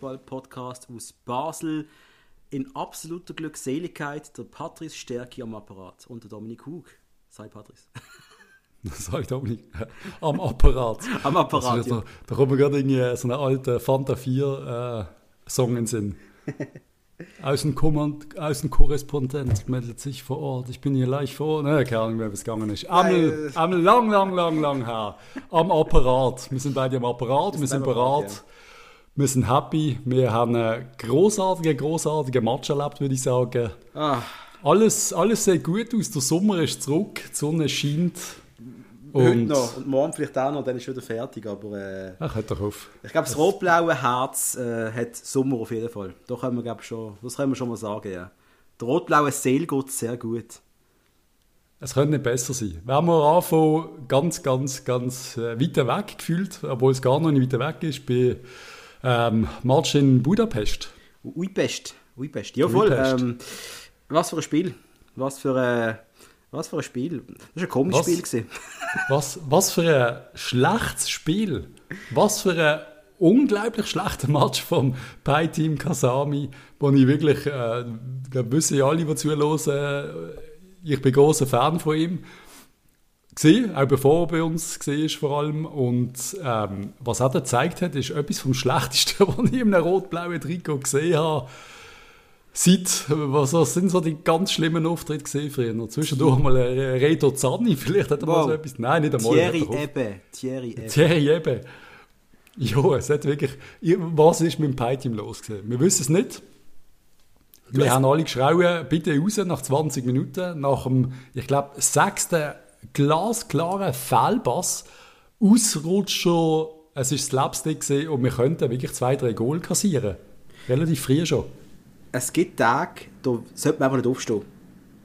Fußball-Podcast aus Basel. In absoluter Glückseligkeit der Patrice Stärke am Apparat und der Dominik Hug. Sei Patrice. Sag ich Dominik. Am Apparat. Am Apparat. Also, da, da kommt mir gerade irgendwie so eine alte Fanta 4 äh, Song in Sinn. Außenkommand, Außenkorrespondent meldet sich vor Ort. Ich bin hier leicht vor Ort. Ne, keine Ahnung, wer es gegangen ist. Einmal, einmal lang, lang, lang, lang her. Am Apparat. Wir sind beide am Apparat, wir sind bereit. Wir sind happy. Wir haben einen großartigen, großartigen Match erlebt, würde ich sagen. Ah, Alles, alles sieht gut aus. Der Sommer ist zurück, die Sonne scheint. heute Und noch und morgen vielleicht auch noch, dann ist wieder fertig. Aber äh, Ach, hört doch auf. ich glaube, das rot-blaue Herz äh, hat Sommer auf jeden Fall. Da können wir, glaub, schon, das können wir schon mal sagen. Ja. Der rot-blaue Seel geht sehr gut. Es könnte nicht besser sein. Wenn wir anfangen, ganz, ganz, ganz äh, weit weg gefühlt, obwohl es gar noch nicht weit weg ist, bei ähm, Match in Budapest. Uipest. Uipest. Ja, voll. Ähm, was für ein Spiel. Was für ein, was für ein Spiel. Das war ein komisches Was? Spiel. Gewesen. Was, was für ein schlechtes Spiel. Was für ein unglaublich schlechter Match vom Pi-Team Kasami, wo ich wirklich, äh, glaube, wissen ja alle, die zuhören, äh, ich bin großer Fan von ihm. Gesehen, auch bevor er bei uns war vor allem. Und ähm, was er da gezeigt hat, ist etwas vom Schlechtesten, was ich in einem rot-blauen Trikot gesehen habe. Seit, was, was sind so die ganz schlimmen Auftritte gesehen früher? Zwischendurch mal Reto Zanni, vielleicht hat er mal Wow. so etwas. Nein, nicht einmal. Thierry. Ebbe. Thierry Ebbe. Thierry Ebbe. Ja, es hat wirklich. Was ist mit dem Pi-Team los gewesen? Wir wissen es nicht. Wir haben alle geschrauen, bitte raus nach 20 Minuten, nach dem, ich glaube, sechsten glasklaren Fehlpass. Ausrutscher, es ist Slapstick gewesen und wir könnten wirklich zwei, drei Goal kassieren. Relativ früh schon. es gibt Tage, da sollte man einfach nicht aufstehen.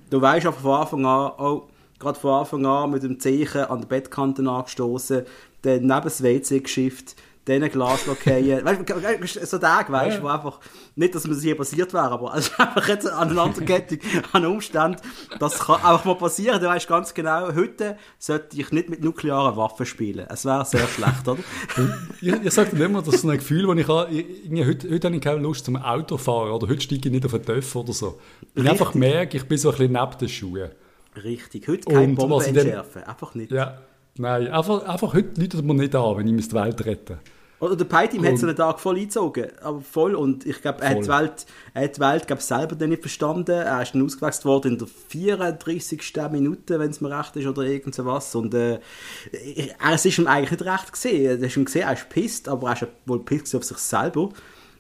Du weißt einfach von Anfang an, oh, gerade von Anfang an mit dem Zeichen an der Bettkante angestoßen, dann neben das WC geschifft, dann ein Glas lackieren. weißt du, so Tage, weißt du, Ja. wo einfach, nicht, dass mir das hier passiert wäre, aber also einfach jetzt eine Aneinanderkettung an Umständen, das kann einfach mal passieren. Du weißt ganz genau, heute sollte ich nicht mit nuklearen Waffen spielen. Es wäre sehr schlecht, oder? Ich, ich sage dir immer, das ist ein Gefühl, das ich habe. Ich, heute, heute habe ich keine Lust zum Autofahren oder heute steige ich nicht auf den Töpf oder so. Ich Richtig. einfach merke, ich bin so ein bisschen neben den Schuhen. Richtig. Heute keine Und Bombe was ich dann- entschärfen. Einfach nicht. Ja, nein, einfach, einfach heute läutet man nicht an, wenn ich die Welt retten Oder der Peitim hat Und- so einen Tag voll eingezogen, aber voll. Und ich glaube, er hat die Welt, er hat die Welt glaub, selber dann nicht verstanden. Er ist dann ausgewechselt worden in der 34. Minute, wenn es mir recht ist, oder irgend so was. Und äh, es ist ihm eigentlich nicht recht gesehen. Er ist ihm gesehen, er ist pisst, aber er ist wohl pisst auf sich selber.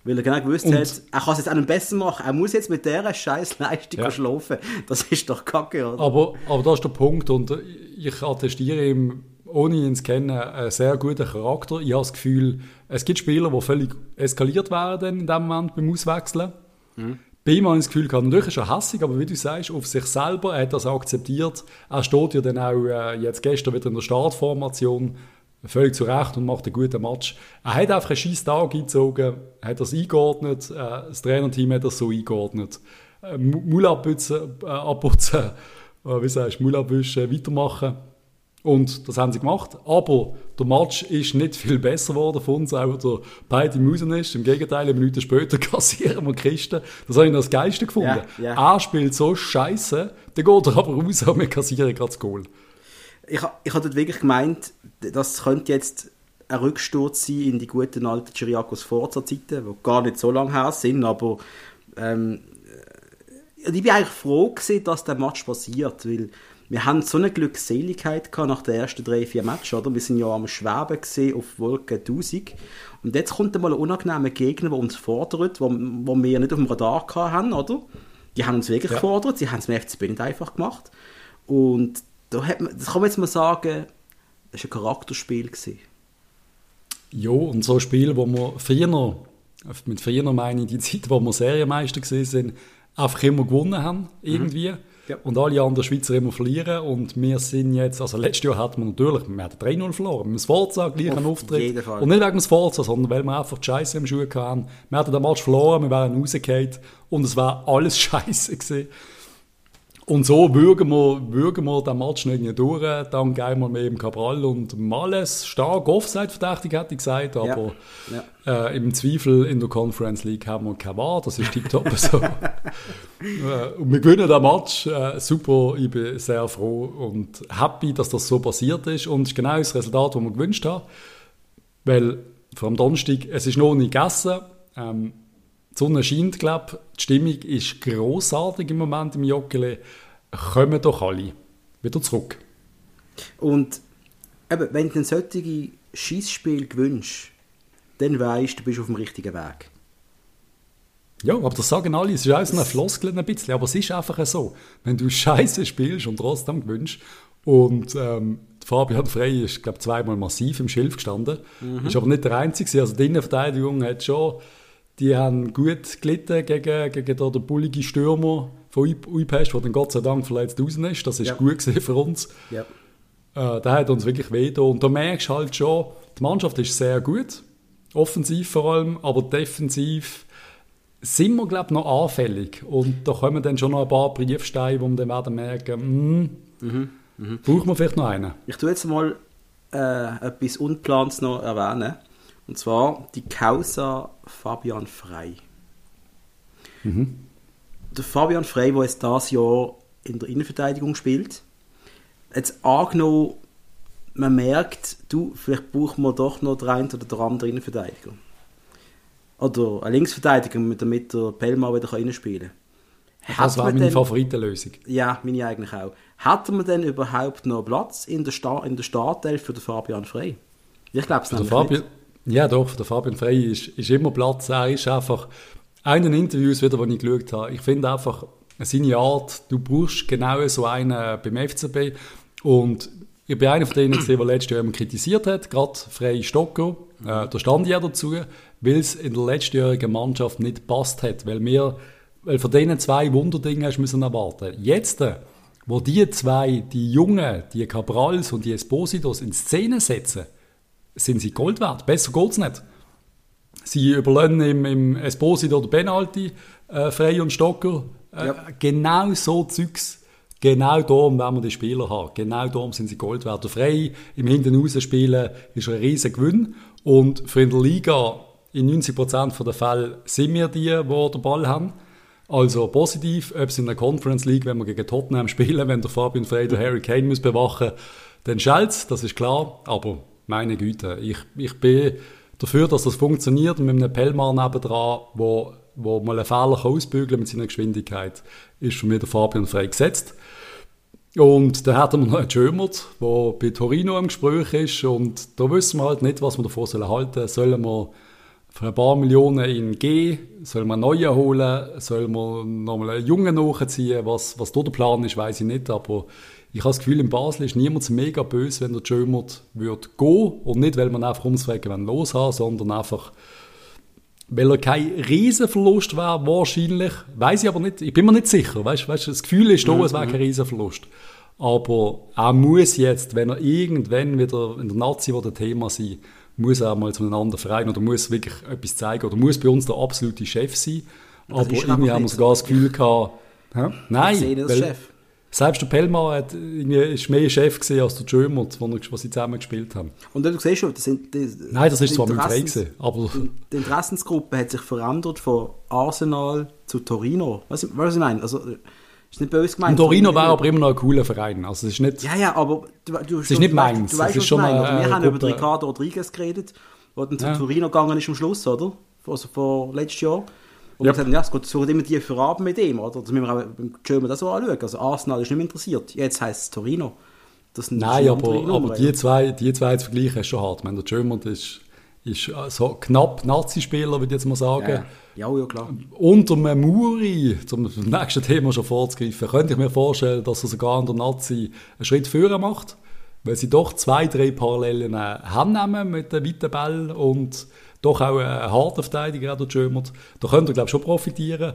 Weil er genau gewusst Und- hat, er kann es jetzt auch nicht besser machen. Er muss jetzt mit dieser scheiß Leistung Ja. schlafen. Das ist doch kacke, oder? Aber, aber das ist der Punkt und ich attestiere ihm, ohne ihn zu kennen, einen sehr guten Charakter. Ich habe das Gefühl, es gibt Spieler, die völlig eskaliert werden in dem Moment beim Auswechseln. Bei ihm habe ich das Gefühl, gehabt, natürlich ist er hässig, aber wie du sagst, auf sich selber, er hat das akzeptiert. Er steht ja dann auch äh, jetzt gestern wieder in der Startformation völlig zu Recht und macht einen guten Match. Er hat einfach einen scheiß Tag eingezogen, hat das eingeordnet, äh, das Trainerteam hat das so eingeordnet. Äh, Maul abputzen, äh, abputzen äh, wie sagst du, Maul abwischen, weitermachen. Und das haben sie gemacht. Aber der Match ist nicht viel besser geworden von uns, auch der beide Musen ist. Im Gegenteil, eine Minute später kassieren wir Christen. Das habe ich noch das Geilste gefunden. Ja, ja. Er spielt so scheiße, dann geht er aber raus und wir kassieren gerade das Goal. ich, ich hatte wirklich gemeint, das könnte jetzt ein Rücksturz sein in die guten alten Chiriakos Forza-Zeiten, die gar nicht so lange her sind, aber ähm, äh, ich bin eigentlich froh gewesen, dass der Match passiert, weil wir haben so eine Glückseligkeit gehabt nach den ersten drei, vier Matches, oder? Wir sind ja am Schweben gesehen auf Wolke 1000 und jetzt kommt einmal ein unangenehmer Gegner, der uns fordert, wo, wo wir nicht auf dem Radar gehabt haben, oder? Die haben uns wirklich Ja. gefordert, sie haben es mit FCB nicht einfach gemacht und da hat man, das kann man jetzt mal sagen, das war ein Charakterspiel. Gewesen. Ja, und so Spiele, wo wir früher, mit früher meine ich die Zeit, wo wir Serienmeister sind, einfach immer gewonnen haben, irgendwie. Ja. Und alle anderen Schweizer immer verlieren. Und wir sind jetzt, also letztes Jahr hatten wir natürlich, wir hatten 3-0 verloren. Mit dem Sforza gleich einen Auftritt. Und nicht wegen dem Sforza, sondern weil wir einfach die Scheiße im Schuh hatten. Wir hatten den Match verloren, wir wären rausgefallen und es war alles Scheiße gewesen. Und so würgen wir, würgen wir den Match nicht durch. Dann gehen wir mit dem Cabral und Males stark Offside-verdächtig, hätte ich gesagt. Aber ja. Ja. Äh, im Zweifel in der Conference League haben wir kein War. Das ist tiptop so. äh, und wir gewinnen den Match. Äh, super, ich bin sehr froh und happy, dass das so passiert ist. Und es ist genau das Resultat, das wir gewünscht haben. Weil vor dem Donnerstag, es ist noch nicht gegessen. Ähm, die Sonne scheint, glaube Die Stimmung ist großartig im Moment im Joggeli. Kommen doch alle wieder zurück. Und eben, wenn du ein solches Schießspiel gewünscht, dann weißt du, du bist auf dem richtigen Weg. Ja, aber das sagen alle. Es ist auch so eine Floskel ein bisschen, aber es ist einfach so. Wenn du Scheiße spielst und trotzdem gewünscht und ähm, Fabian Frey ist, glaube zweimal massiv im Schilf gestanden. Mhm. Ist aber nicht der Einzige. Also die Innenverteidigung hat schon die haben gut gelitten gegen, gegen den bulligen Stürmer von Uipest, der dann Gott sei Dank verletzt raus ist. Das ist ja. gut für uns. Ja. Äh, der hat uns wirklich weh Und da merkst du halt schon, die Mannschaft ist sehr gut, offensiv vor allem, aber defensiv sind wir, glaube ich, noch anfällig. Und da kommen dann schon noch ein paar Briefsteine, wo wir dann werden merken, mh, mhm. Mhm. brauchen wir vielleicht noch einen. Ich tue jetzt mal äh, etwas Unplans noch erwähnen. Und zwar die Causa Fabian Frei. Mhm. Der Fabian Frei, der jetzt dieses Jahr in der Innenverteidigung spielt, jetzt angenommen, man merkt, du, vielleicht braucht man doch noch den einen oder den anderen Innenverteidiger. Oder einen Linksverteidiger, damit der Pelma wieder reinspielen kann. Das war meine denn, Favoritenlösung. Ja, meine eigentlich auch. Hat man denn überhaupt noch Platz in der, Sta in der Startelf für den Fabian Frei? Ich glaube es nicht. Ja, doch, der Fabian Frey ist, ist immer Platz. Er ist einfach, einen Interviews wieder, die ich geschaut habe, ich finde einfach, seine Art, du brauchst genau so einen beim FCB und ich bin einer von denen, der letztes Jahr kritisiert hat, gerade Frey Stocker, äh, da stand ja dazu, weil es in der letztjährigen Mannschaft nicht passt hat, weil wir, weil von denen zwei Wunderdinge hast müssen erwarten. Jetzt, wo die zwei, die Jungen, die Cabrals und die Espositos in Szene setzen, sind sie Gold wert. Besser geht es nicht. Sie überlassen im, im Esposito oder Penalty äh, Frey und Stocker. Äh, ja. Genau so Zeugs. Genau darum werden wir die Spieler haben. Genau darum sind sie Gold wert. Der Frey im Hinten spielen ist ein riesiger Gewinn. Und für in der Liga in 90% der Fälle sind wir die, die den Ball haben. Also positiv, ob es in der Conference League, wenn wir gegen Tottenham spielen, wenn der Fabian Frey der Harry Kane muss bewachen, dann schallt das ist klar. Aber meine Güte, ich, ich bin dafür, dass das funktioniert mit einem Pellmar nebendran, wo, wo mal einen Fehler ausbügeln mit seiner Geschwindigkeit, ist für mich der Fabian Frey gesetzt. Und dann hatten wir noch einen Schömert, der bei Torino im Gespräch ist und da wissen wir halt nicht, was wir davon sollen halten. Sollen wir für ein paar Millionen in G, sollen wir einen neuen holen, sollen wir nochmal einen Jungen nachziehen, was, was da der Plan ist, weiß ich nicht, aber ich habe das Gefühl, in Basel ist niemand mega böse, wenn der Jömert würde gehen und nicht, weil man einfach ums Wegen los haben, sondern einfach, weil er kein Riesenverlust wäre, wahrscheinlich. Weiß ich aber nicht, ich bin mir nicht sicher. Weißt, weißt, das Gefühl ist da, mhm. es wäre kein Riesenverlust. Aber er muss jetzt, wenn er irgendwann wieder in der Nazi oder Thema sein muss er mal zu einem anderen Verein oder muss wirklich etwas zeigen oder muss bei uns der absolute Chef sein. aber irgendwie haben wir sogar das Gefühl gehabt, hä? nein, weil, Chef. Selbst der Pellmann hat, ist mehr Chef gesehen als der Jömert, wo sie zusammen gespielt haben. Und du siehst schon, das sind die, Nein, das ist zwar mit Frey gewesen, aber... Die Interessensgruppe hat sich verändert von Arsenal zu Torino. Was, was ich meine? Also, ist nicht böse gemeint. Und Torino war aber immer noch ein cooler Verein. Also, es ist nicht... Ja, ja, aber... Du, du, es ist nicht meins. Du, weißt, was schon ich meine. Wir haben über Ricardo Rodriguez geredet, der dann zu ja. Torino gegangen ist am Schluss, oder? Also vor letztes Jahr. Und yep. gesagt ja, es geht so immer die Verraben mit ihm, oder? Das müssen wir auch German das so anschauen. Also Arsenal ist nicht mehr interessiert. Jetzt heisst es Torino. Das Nein, aber, aber die, zwei, die zwei zu vergleichen ist schon hart. Ich meine, der German ist, ist so knapp Nazi-Spieler, würde ich jetzt mal sagen. Ja, ja, ja klar. Unter Memuri, zum nächsten Thema schon vorzugreifen, könnte ich mir vorstellen, dass er sogar an der Nazi einen Schritt führen macht, weil sie doch zwei, drei Parallelen äh, haben mit den weiten Bällen und doch auch ein harter Verteidiger, der Jömert. Da könnte er, glaube ich, schon profitieren.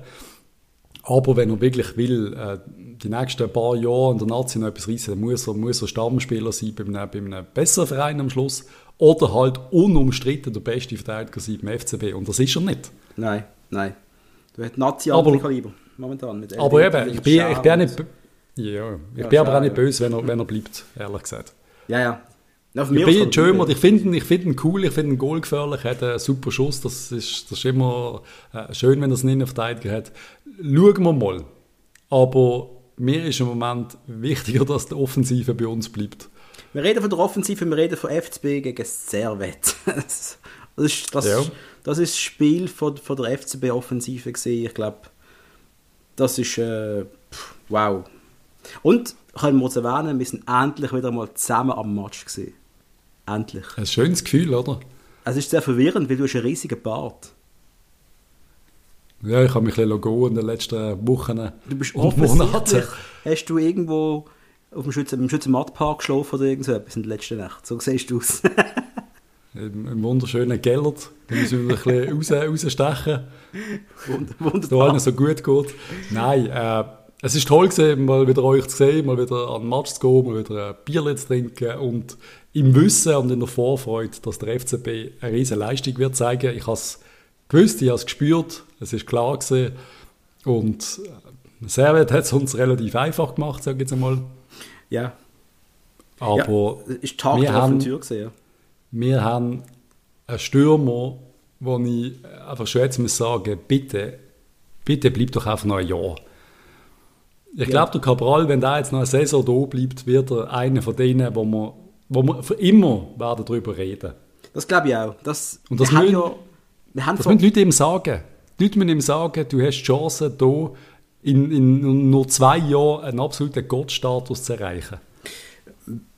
Aber wenn er wirklich will, äh, die nächsten paar Jahre in der Nazi noch etwas reissen, dann muss er, muss er Stammspieler sein bei einem, bei einem besseren Verein am Schluss. Oder halt unumstritten der beste Verteidiger sein beim FCB. Und das ist er nicht. Nein, nein. Du hast Nazi aber, Kaliber momentan. Mit aber eben, ich bin, ich bin nicht... Ja, ich Ja, bin aber auch nicht böse, wenn er, wenn er bleibt, ehrlich gesagt. Ja, ja. Ich bin kann- schön, ich finde ihn, ich find ihn cool, ich finde ihn goalgefährlich, er hat einen super Schuss, das ist, das ist immer äh, schön, wenn er es einen Innenverteidiger hat. Schauen wir mal. Aber mir ist im Moment wichtiger, dass die Offensive bei uns bleibt. Wir reden von der Offensive, wir reden von FCB gegen Servet. Das ist das, Ja. das, ist das Spiel von, von der FCB-Offensive gesehen. Ich glaube, das ist äh, wow. Und können wir uns erwähnen, wir sind endlich wieder mal zusammen am Match gesehen. Endlich. Ein schönes Gefühl, oder? Es ist sehr verwirrend, weil du hast einen riesigen Bart. Ja, ich habe mich ein bisschen gehen in den letzten Wochen Du bist und Monaten. hast du irgendwo auf dem Schützen, im Schützenmattpark geschlafen oder irgend so etwas in der letzten Nacht. So siehst du aus. Im, im wunderschönen Gellert. Da müssen wir ein bisschen raus, rausstechen. Wund- da allen Wunderbar. so gut geht. Nein, äh, es ist toll gewesen, mal wieder euch zu sehen, mal wieder an den Match zu gehen, mal wieder ein Bier zu trinken und im Wissen und in der Vorfreude, dass der FCB eine riesige Leistung wird zeigen. Ich habe es gewusst, ich habe es gespürt, es ist klar gewesen. Und äh, Servet hat es uns relativ einfach gemacht, sage ich jetzt einmal. Ja, Aber ja, ist Tag wir haben- Tür gesehen. Ja. wir haben einen Stürmer, wo ich einfach schon jetzt muss sagen, bitte, bitte bleib doch einfach noch ein Jahr. Ich Ja. glaube, der Cabral, wenn der jetzt noch eine Saison da bleibt, wird er einer von denen, wo wir, wo wir für immer werden darüber reden. Das glaube ich auch. Das, Und das wir müssen- ja, wir haben Das müssen die Leute ihm sagen. Die Leute müssen ihm sagen, du hast die Chance, hier in, in nur zwei Jahren einen absoluten Gottstatus zu erreichen.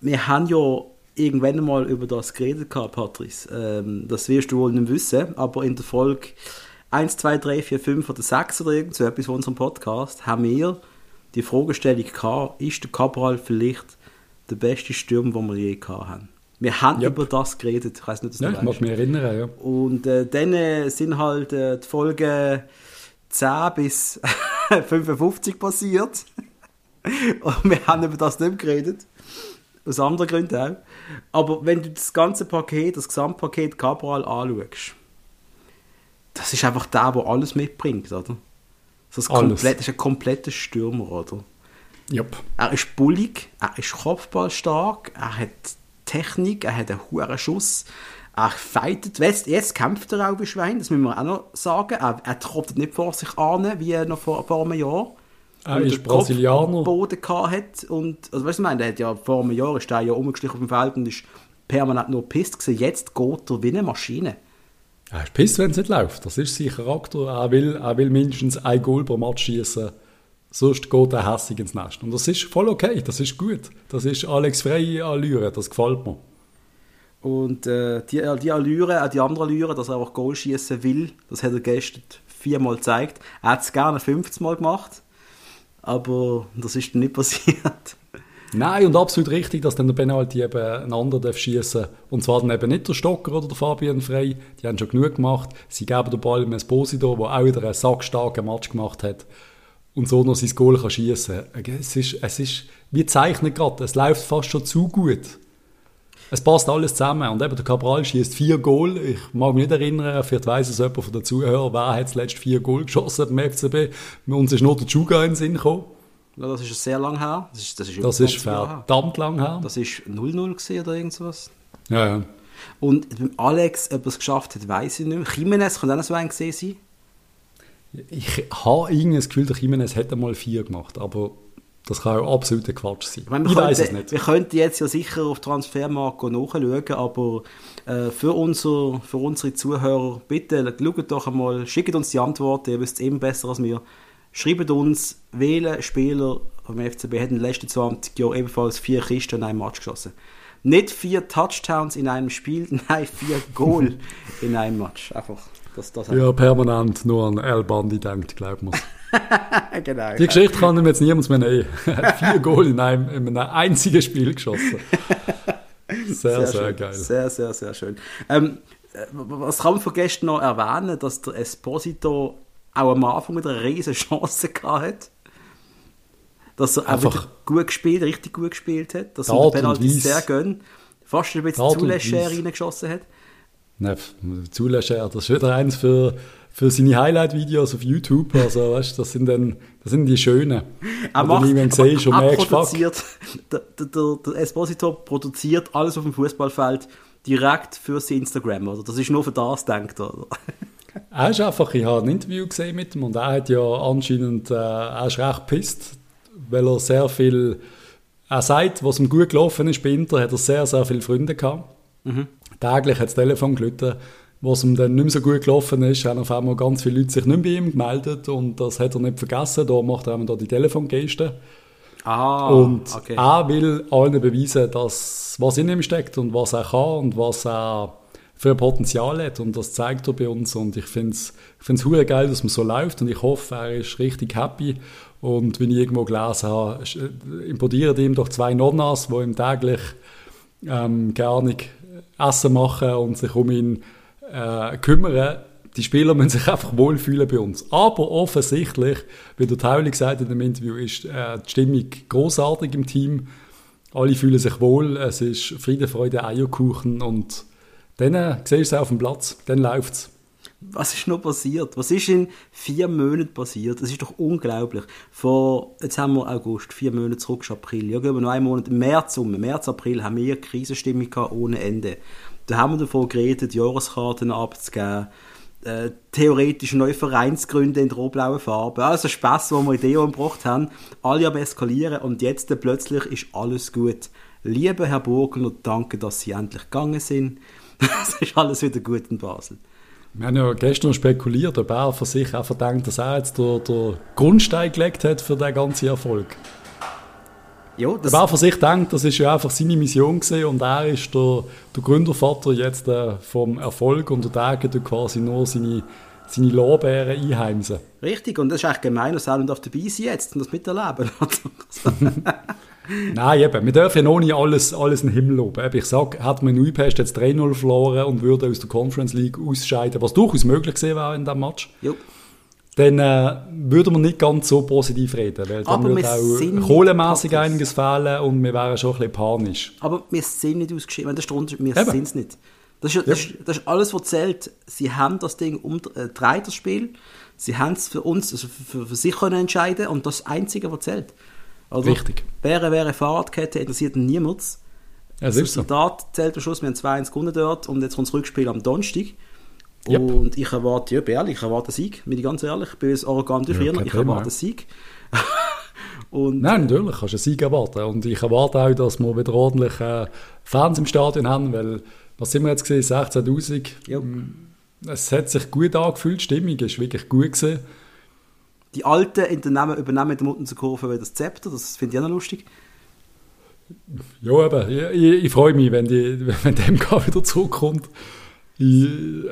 wir haben ja irgendwann mal über das geredet gehabt, Patrice. Ähm, das wirst du wohl nicht wissen, aber in der Folge 1, 2, 3, 4, 5 oder 6 oder irgend so etwas von unserem Podcast haben wir die Fragestellung gehabt, ist der Cabral vielleicht der beste Stürmer, den wir je gehabt haben? Wir haben Yep. über das geredet. Ich weiß nicht, dass du Ja, ich mag mich erinnern, ja. Und äh, dann äh, sind halt äh, die Folgen 10 bis 55 passiert. Und wir haben über das nicht geredet. Aus anderen Gründen auch. Aber wenn du das ganze Paket, das Gesamtpaket Cabral anschaust, das ist einfach der, der alles mitbringt, oder? Das ist, Alles. komplett, das ist ein kompletter Stürmer, oder? Yep. Er ist bullig, er ist kopfballstark, er hat Technik, er hat einen hohen Schuss, er fightet, jetzt, jetzt kämpft er auch wie Schwein, das müssen wir auch noch sagen. Er, er trottet nicht vor sich an, wie noch vor, vor einem Jahr. Er ist Brasilianer. Boden gehabt hat und, also weißt du, ich meine, der hat ja vor einem Jahr ist der ja umgeschlichen auf dem Feld und ist permanent nur pisst gewesen. Jetzt geht er wie eine Maschine. Er ist piss, wenn es nicht läuft. Das ist sein Charakter. Er will, er will mindestens ein Goal pro Match schießen. Sonst geht er hässig ins Nest. Und das ist voll okay. Das ist gut. Das ist Alex Frey Allüre. Das gefällt mir. Und äh, die, die Allüre, auch die andere Allüre, dass er einfach Goal schießen will, das hat er gestern viermal gezeigt. Er hat es gerne 50 Mal gemacht, aber das ist dann nicht passiert. Nein, und absolut richtig, dass dann der Penalty eben ein anderer schießen darf. Und zwar dann eben nicht der Stocker oder der Fabian Frey. Die haben schon genug gemacht. Sie geben den Ball dem Esposito, der auch wieder einen sackstarken Match gemacht hat. Und so noch sein Goal kann schießen. Es ist, es ist, wie zeichnet gerade, es läuft fast schon zu gut. Es passt alles zusammen. Und eben der Cabral schießt vier Goal. Ich mag mich nicht erinnern, vielleicht weiss es jemand von den Zuhörern, wer hat zuletzt vier Goal geschossen beim FCB. Uns ist nur der Juga in den Sinn gekommen. Ja, Das ist sehr lang her. Das ist, das ist, Das ist 20 Jahre her. verdammt lang her. Das ist 0-0 gewesen oder irgendwas. Ja, ja. Und beim Alex, ob er es geschafft hat, weiß ich nicht. Jimenez kann auch so ein gesehen sein. Ich habe irgendwie das Gefühl, der Jimenez hätte mal vier gemacht, aber das kann auch absoluter Quatsch sein. Ich, meine, Ich weiß es nicht. Wir könnten jetzt ja sicher auf Transfermarkt nachschauen, aber äh, für, unser, für unsere Zuhörer, bitte schaut doch einmal, schickt uns die Antworten, ihr wisst es eben besser als wir. Schreibt uns, welcher Spieler vom FCB hat in den letzten 20 Jahren ebenfalls vier Kisten in einem Match geschossen. Nicht vier Touchdowns in einem Spiel, nein, vier Goal in einem Match. Einfach, das, das Ja, permanent nur an El Bandi denkt, glaubt man. genau. Die Geschichte kann ihm jetzt niemand mehr nehmen. Er hat vier Goal in einem, in einem einzigen Spiel geschossen. Sehr, sehr, schön. geil. Sehr, sehr, sehr schön. Ähm, äh, was kann man von gestern noch erwähnen, dass der Esposito auch am Anfang wieder eine riesige Chance gehabt hat? Dass er Einfach- gut gespielt, richtig gut gespielt hat, dass er den Penalty sehr gönnt, fast ein bisschen zu Weise. reingeschossen hat. Nein, zulöschen, das ist wieder eins für, für seine Highlight-Videos auf YouTube. Also, weißt, das sind dann, das sind die schönen. Er du macht, irgendwann siehst und er produziert, der, der, der, der Esposito produziert alles auf dem Fußballfeld direkt für sein Instagram, oder? Das ist nur für das denkt, oder? Er ist einfach, ich habe ein Interview gesehen mit ihm und er hat ja anscheinend, äh, er ist recht pisst, weil er sehr viel, er sagt, was ihm gut gelaufen ist bei Inter, hat er sehr, sehr viele Freunde gehabt. Täglich hat das Telefon gelitten, was ihm dann nicht mehr so gut gelaufen ist, haben auf einmal ganz viele Leute sich nicht mehr bei ihm gemeldet und das hat er nicht vergessen, da macht er da die Telefongeste. Ah, Und okay. er will allen beweisen, dass, was in ihm steckt und was er kann und was er für Potenzial hat. Und das zeigt er bei uns. Und ich finde es ich find's geil, dass man so läuft. Und ich hoffe, er ist richtig happy. Und wenn ich irgendwo gelesen habe, äh, importieren ihm doch zwei Nonnas, die ihm täglich ähm, keine Essen machen und sich um ihn äh, kümmern. Die Spieler müssen sich einfach wohlfühlen bei uns. Aber offensichtlich, wie der Tauli gesagt in dem Interview, ist äh, die Stimmung großartig im Team. Alle fühlen sich wohl. Es ist Friede, Freude, Eierkuchen. Und dann äh, siehst du es auf dem Platz. Dann läuft es. Was ist noch passiert? Was ist in vier Monaten passiert? Das ist doch unglaublich. Vor, jetzt haben wir August, vier Monate zurück, April. Ja, gehen wir noch einen Monat, März um. März, April haben wir Krisenstimmung gehabt, ohne Ende. Da haben wir davon geredet, Jahreskarten abzugeben, äh, theoretisch neue Vereinsgründe in der rot-blauen Farbe. Also Spaß, wo wir Ideen gebracht haben. Alle am Eskalieren und jetzt plötzlich ist alles gut. Liebe Herr Burgner, danke, dass Sie endlich gegangen sind. Es ist alles wieder gut in Basel. Wir haben ja gestern spekuliert, ob er für sich einfach denkt, dass er jetzt der, der Grundstein gelegt hat für den ganzen Erfolg. Ja, das, Ob er für sich denkt, das ist ja einfach seine Mission gewesen und er ist der, der Gründervater jetzt äh, vom Erfolg und der Tage quasi nur seine, seine Lorbeeren einheimsen. Richtig, und das ist eigentlich gemein, dass er nicht dabei sein jetzt und das miterleben. Nein, eben, wir dürfen ja noch nicht alles, alles in den Himmel loben. Ich sage, hat man in Uipest jetzt 3-0 verloren und würde aus der Conference League ausscheiden, was durchaus möglich gewesen wäre in diesem Match, jo. dann äh, würde man nicht ganz so positiv reden, weil dann Aber würde auch kohlemässig einiges fehlen und wir wären schon ein bisschen panisch. Aber wir sind nicht ausgeschieden, das ist der Unterschied, wir sind es nicht. Das ist, das, ist, das ist alles, was zählt. Sie haben das Ding umgedreht, das Spiel. Sie haben es für uns, also für, für sich können entscheiden und das Einzige, was zählt. Also, Richtig. Wäre, wäre Fahrradkette, interessiert niemand. Das ist so. Resultat zählt am Schluss, wir haben 2-1 gewonnen dort und jetzt kommt das Rückspiel am Donnerstag. Yep. Und ich erwarte, ja, bin ehrlich, ich erwarte einen Sieg, bin ich ganz ehrlich. Ich bin jetzt arrogant wie Ja, ich erwarte einen Sieg. und Nein, natürlich, kannst du einen Sieg erwarten. Und ich erwarte auch, dass wir wieder ordentlich äh, Fans im Stadion haben, weil, was sind wir jetzt gesehen, 16'000. ja, Es hat sich gut angefühlt, die Stimmung ist wirklich gut gewesen. Die Alten übernehmen, übernehmen in der Muttenzer-Kurve wieder das Zepter, das finde ich auch noch lustig. Ja, eben, ich, ich, freue mich, wenn, die, wenn der MK wieder zurückkommt. Ich,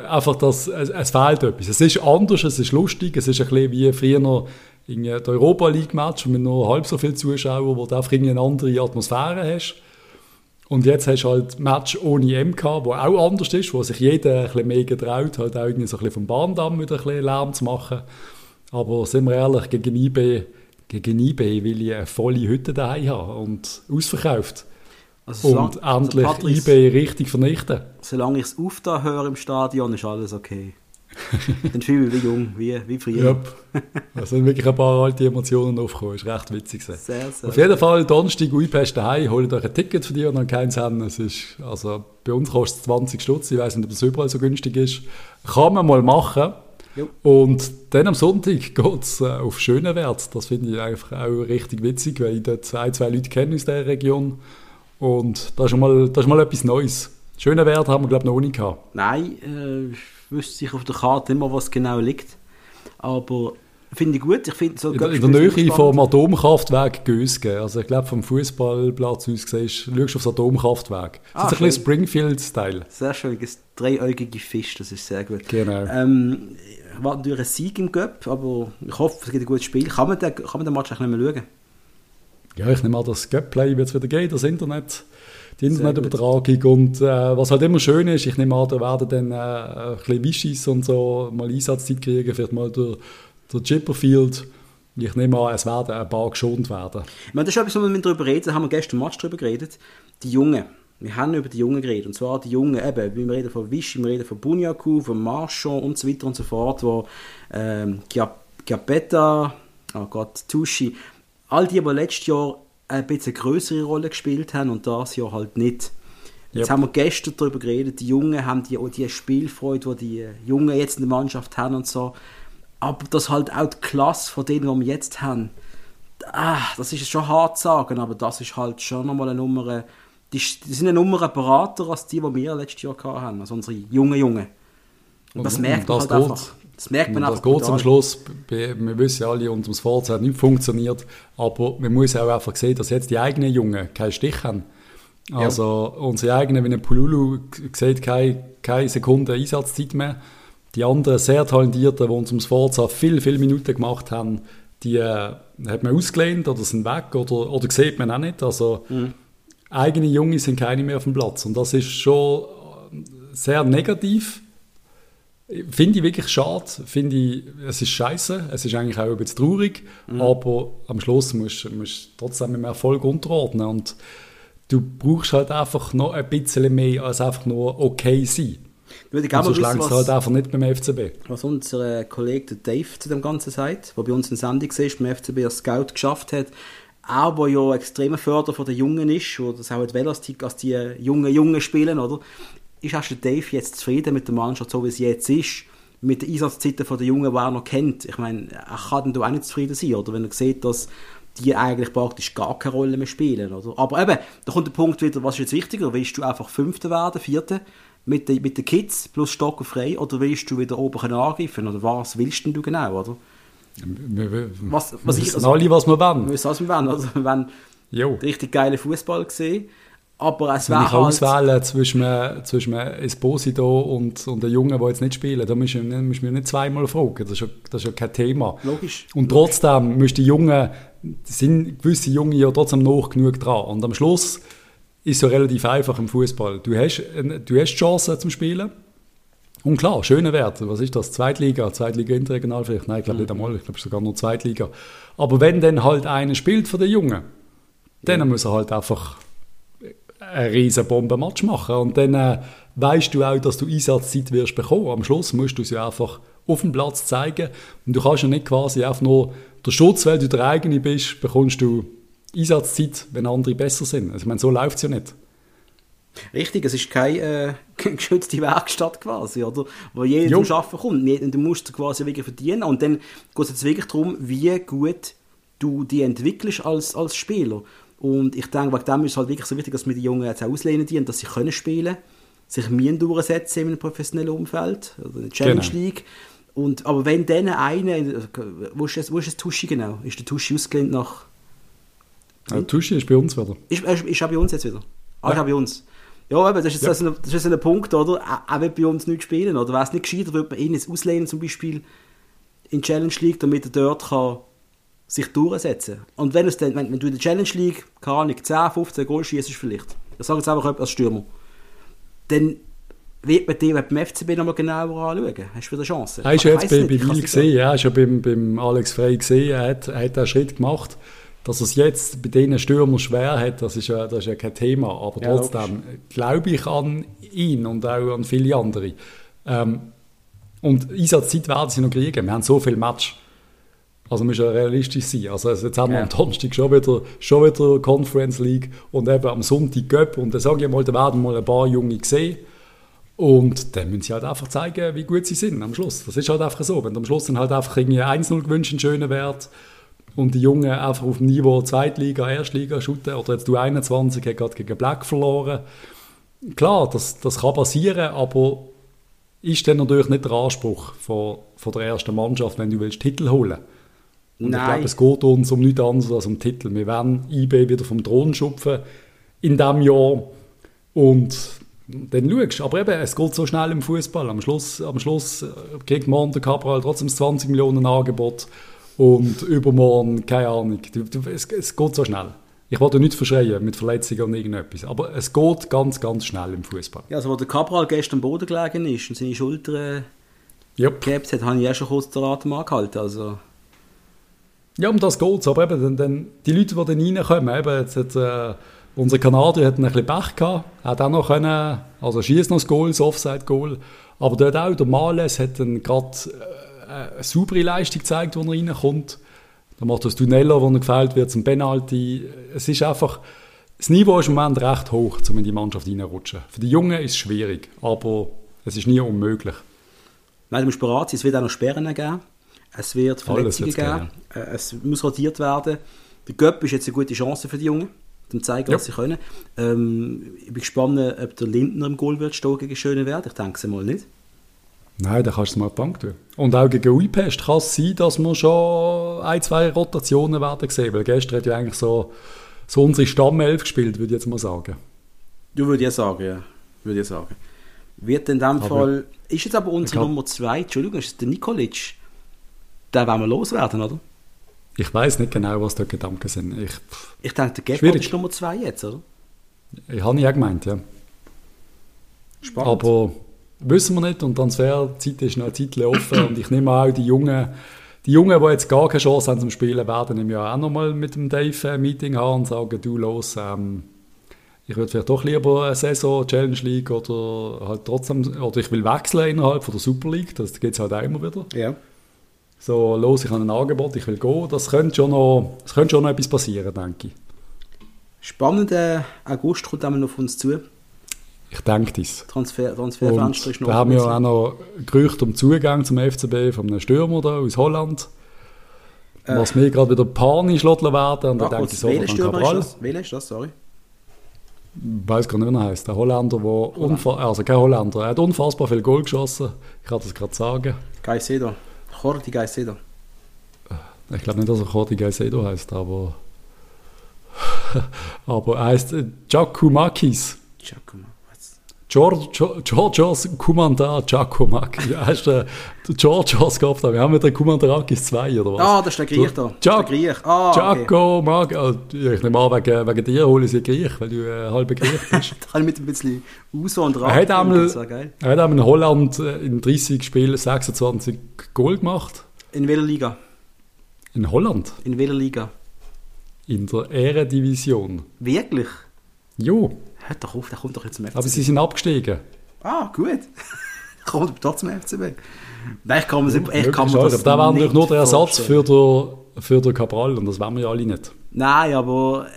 einfach, dass, es, es fehlt etwas. Es ist anders, es ist lustig, es ist ein bisschen wie früher in der Europa League Match mit nur halb so vielen Zuschauern, wo du einfach eine andere Atmosphäre hast. Und jetzt hast du halt Match ohne MK, wo auch anders ist, wo sich jeder ein bisschen mehr getraut, halt auch irgendwie so ein bisschen vom Bahndamm wieder ein bisschen Lärm zu machen. Aber sind wir ehrlich, gegen IB, gegen IB will ich eine volle Hütte daheim haben und ausverkauft. Also, Und solange- endlich also Patrice, IB richtig vernichten. Solange ich es aufda höre im Stadion, ist alles okay. Dann fühle ich mich wie jung, wie, wie früher. Yep. Da sind wirklich ein paar alte Emotionen aufgekommen. Ist recht witzig. Sehr, sehr. Auf jeden Fall, Donnerstag, Uipest daheim, holt euch ein Ticket für die und dann keins haben. Es ist, also, bei uns kostet es 20 Stutz. Ich weiß nicht, ob das überall so günstig ist. Kann man mal machen. Jo. Und dann am Sonntag geht es äh, auf Schönewert. Das finde ich einfach auch richtig witzig, weil ich dort ein, zwei Leute kenne aus dieser Region. Und das ist mal, das ist mal etwas Neues. Schönewert haben wir, glaube ich, noch nie gehabt. Nein, äh, ich wüsste sich auf der Karte immer, was genau liegt. Aber finde ich gut. Ich finde so In der, in der Nähe vom. Atomkraftwerk Gösgen. Also ich glaube, vom Fußballplatz aus gesehen, schaust du aufs Atomkraftwerk. Das Ah, ist ein bisschen Springfield-Style. Sehr schön, das dreieugige Fisch, das ist sehr gut. Genau. Ähm, warte natürlich einen Sieg im Göpp, aber ich hoffe, es gibt ein gutes Spiel. Kann man den, kann man den Match eigentlich nicht mehr schauen? Ja, ich nehme an, das Gap-Play wird es wieder geben, das Internet, die Internetübertragung. Und äh, was halt immer schön ist, ich nehme an, da werden dann äh, ein bisschen Wischis und so mal Einsatzzeit kriegen, vielleicht mal der, der Chipperfield. Ich nehme an, es werden ein paar geschont werden. Ich meine, das ist etwas, wo wir darüber reden, da haben wir gestern im Match darüber geredet. Die Jungen, wir haben über die Jungen geredet. Und zwar die Jungen, eben, wir reden von Vichy, wir reden von Bunyaku, von Marchand und so weiter und so fort, wo ähm, Giapetta, oh Gott, Tushi, all die, die letztes Jahr ein bisschen größere Rolle gespielt haben und das Jahr halt nicht. Jetzt yep. haben wir gestern darüber geredet, die Jungen haben die, die Spielfreude, die die Jungen jetzt in der Mannschaft haben und so. Aber das halt auch die Klasse von denen, die wir jetzt haben, ah, das ist schon hart zu sagen, aber das ist halt schon nochmal eine Nummer, die, die sind eine Nummer berater als die, die wir letztes Jahr hatten, also unsere jungen Jungen. Und das merkt man das halt einfach. Das merkt man das geht zum Schluss, wir wissen ja alle, unser Forza hat nicht funktioniert, aber man muss auch einfach sehen, dass jetzt die eigenen Jungen keinen Stich haben. Also ja. unsere eigenen, wie ein Pululu, sieht keine, keine Sekunde Einsatzzeit mehr. Die anderen sehr talentierten, die uns ums Forza viel, viele Minuten gemacht haben, die äh, hat man ausgelehnt oder sind weg oder, oder sieht man auch nicht. Also mhm. Eigene Junge sind keine mehr auf dem Platz und das ist schon sehr negativ. Finde ich wirklich schade. Finde ich, es ist scheiße. Es ist eigentlich auch ein bisschen traurig. Mhm. Aber am Schluss musst du trotzdem mit dem Erfolg unterordnen. Und du brauchst halt einfach noch ein bisschen mehr als einfach nur okay sein. Würde ich also wissen, was, halt einfach nicht beim FCB. Was unser Kollege Dave zu dem Ganzen sagt, der bei uns in Sendung ist, beim FCB als Scout geschafft hat, der ja extremer Förder von den Jungen ist, oder das auch will, als die, als die jungen Jungen spielen, oder? Ist der Dave jetzt zufrieden mit der Mannschaft, so wie sie jetzt ist? Mit den Einsatzzeiten der Jungen, die er noch kennt? Ich meine, er kann dann auch nicht zufrieden sein, oder? Wenn er sieht, dass die eigentlich praktisch gar keine Rolle mehr spielen. Oder? Aber eben, da kommt der Punkt wieder, was ist jetzt wichtiger? Willst du einfach Fünfter werden, Vierter mit den, mit den Kids plus Stock frei oder willst du wieder oben angreifen? Oder was willst du genau? Oder? Was, was wir ich, also, alle, was wir wollen. Wir wissen, was wir wollen. Also, wir wollen jo. richtig geile Fußball gesehen aber es wäre halt... auswählen zwischen, zwischen Esposito und, und einem Jungen, der jetzt nicht spielen, da musst du, musst du nicht zweimal fragen. Das ist, ja, das ist ja kein Thema. Logisch. Und trotzdem müssen die Jungen, sind gewisse Jungen ja trotzdem noch genug dran. Und am Schluss ist es ja relativ einfach im Fußball. Du hast, du hast Chancen zum Spielen. Und klar, schöne Werte. Was ist das? Zweitliga, Zweitliga Interregional vielleicht? Nein, ich glaube nicht einmal. Ich glaube sogar nur Zweitliga. Aber wenn dann halt einer spielt für den Jungen, dann ja. muss er halt einfach einen riesen Bombenmatch machen. Und dann äh, weißt du auch, dass du Einsatzzeit wirst bekommen. Am Schluss musst du sie einfach auf dem Platz zeigen. Und du kannst ja nicht quasi einfach nur der Schutz, weil du der eigene bist, bekommst du Einsatzzeit, wenn andere besser sind. Also, ich meine, so läuft es ja nicht. Richtig, es ist keine äh, geschützte Werkstatt quasi, oder? Wo jeder jo. zum Arbeiten kommt. Du musst quasi wirklich verdienen. Und dann geht es jetzt wirklich darum, wie gut du die entwickelst als, als Spieler. Und ich denke, wegen dem ist es halt wirklich so wichtig, dass wir die Jungen jetzt auch auslehnen die, dass sie können spielen, sich mühen durchsetzen in einem professionellen Umfeld, oder in der Challenge genau. League. Und, aber wenn dann einer, wo ist, das, wo ist das Tuschi genau? Ist der Tuschi ausgelehnt nach... Ja, Tuschi ist bei uns wieder. Ist, ist, ist auch bei uns jetzt wieder? Ah, ja. ist auch bei uns. Ja, aber das ist, ja. das, ein, das ist ein Punkt, oder? Auch wird bei uns nicht spielen, oder? Wäre es nicht gescheiter, würde man ihn jetzt auslehnen, zum Beispiel in Challenge League, damit er dort kann sich durchsetzen. Und wenn, es dann, wenn, wenn du in der Challenge League, keine Ahnung, 10, 15 Goal schießt vielleicht, ich sage jetzt einfach als Stürmer, dann wird man dir beim FCB nochmal genauer anschauen. Hast du wieder Chancen? Hast du jetzt bei, bei Wil gesehen, ja, hast beim, beim Alex Frey gesehen, er hat, er hat einen Schritt gemacht, dass er es jetzt bei diesen Stürmern schwer hat, das ist ja, das ist ja kein Thema, aber ja, trotzdem glaube ich an ihn und auch an viele andere. Ähm, und Einsatzzeit werden sie noch kriegen, wir haben so viele Matches also muss ja realistisch sein. Also jetzt haben wir ja. am Donnerstag schon wieder, schon wieder Conference League und eben am Sonntag Göpp und dann sage ich mal, da werden mal ein paar Junge sehen und dann müssen sie halt einfach zeigen, wie gut sie sind am Schluss. Das ist halt einfach so. Wenn am Schluss dann halt einfach irgendwie 1-0 gewünscht, einen schönen Wert und die Jungen einfach auf dem Niveau Zweitliga, Erstliga shooten oder jetzt du 21 hat gerade gegen Black verloren. Klar, das, das kann passieren, aber ist dann natürlich nicht der Anspruch von, von der ersten Mannschaft, wenn du willst Titel holen willst. Und Nein. ich glaube, es geht uns um nichts anderes als um Titel. Wir werden IB wieder vom Thron schupfen in diesem Jahr. Und dann schaust du. Aber eben, es geht so schnell im Fußball. Am Schluss, am Schluss äh, kriegt morgen der Cabral trotzdem 20 Millionen Angebot. Und übermorgen, keine Ahnung. Es, es geht so schnell. Ich wollte nichts verschreien mit Verletzungen und irgendetwas. Aber es geht ganz, ganz schnell im Fußball. Ja, also, wo der Cabral gestern am Boden gelegen ist und seine Schulter yep. gehabt hat, habe ich auch schon kurz den Atem angehalten. Also. Ja, um das geht es. Aber eben, dann, dann, die Leute, die dann reinkommen, eben jetzt, jetzt äh, Unser Kanadier hat ein bisschen Pech gehabt, hat auch noch können, also schießt noch das Goal, das Offside-Goal, aber dort auch, der Males hat dann gerade äh, eine saubere Leistung gezeigt, wo er reinkommt. Dann macht das Tunello, wo er gefällt wird, zum Penalty. Es ist einfach, das Niveau ist im Moment recht hoch, um in die Mannschaft reinrutschen. Für die Jungen ist es schwierig, aber es ist nie unmöglich. Nein, du musst bereit sein, es wird auch noch Sperren geben. Es wird Verletzungen geben. Äh, es muss rotiert werden. Der Göpp ist jetzt eine gute Chance für die Jungen, um zu zeigen, was ja. sie können. Ähm, ich bin gespannt, ob der Lindner im Goal wird stehen gegen Schönewert. Ich denke es mal nicht. Nein, dann kannst du es mal auf die Bank tun. Und auch gegen Uipest kann es sein, dass wir schon ein, zwei Rotationen werden sehen. Weil gestern hat ja eigentlich so, so unsere Stammelf gespielt, würde ich jetzt mal sagen. Du würdest ja sagen, ja. Würde ich sagen. Wird in dem aber Fall... Ist jetzt aber unsere Nummer zwei, Entschuldigung, ist es der Nikolic? Den wollen wir loswerden, oder? Ich weiß nicht genau, was da Gedanken sind. Ich, ich denke, der Gepard ist Nummer zwei jetzt, oder? Ich habe ja gemeint, ja. Spannend. Aber wissen wir nicht und Transferzeit ist noch eine Zeit offen und ich nehme auch die Jungen, die Jungen, die jetzt gar keine Chance haben zum Spielen, werden im Jahr auch nochmal mit dem Dave ein Meeting haben und sagen, du los, ähm, ich würde vielleicht doch lieber eine Saison Challenge League oder halt trotzdem, oder ich will wechseln innerhalb von der Super League, das geht halt auch immer wieder. Ja. So, los, ich habe ein Angebot, ich will gehen, das könnte schon noch, das könnte schon noch etwas passieren, denke ich. Spannender August kommt einmal noch auf uns zu. Ich denke das. Transfer, Transferfenster ist noch. Da haben wir auch noch Gerüchte um Zugang zum FCB von einem Stürmer da aus Holland. Äh, was mir gerade wieder panisch werden. Und da denke ich so an Cabral. Welcher ist das? Sorry. Ich weiß gar nicht, wie er heißt. Der Holländer, der unfassbar, also kein Holländer, er hat unfassbar viel Goal geschossen. Ich kann das gerade sagen. Caicedo. Jordi Caicedo. Ich glaube nicht, dass er Jordi Caicedo heißt, aber aber er heißt Giacomakis. Giacomakis. Georgios Kumandar Giacomakis. Hast du den Georgios gehabt? Wir haben mit der Kumandarakis 2 oder was? Ah, das ist der Griech da. Der Griech. Ah, Giacomakis. Okay. Ich nehme an, wegen, wegen dir hole ich sie Griech, weil du äh, halber Griech bist. da kann ich mit ein bisschen. Er hat einmal, er hat einmal in Holland äh, in 30 Spielen 26 Goal gemacht. In welcher Liga? In Holland? In welcher Liga? In der Ehrendivision. Wirklich? Jo. Hört doch auf, der kommt doch jetzt zum FCB. Aber sie sind abgestiegen. Ah, gut. kommt doch zum FCB. Nein, ich kann mir, ich kann mir das Da war natürlich nur der Ersatz für den, für den Cabral und das wollen wir ja alle nicht. Nein, aber äh,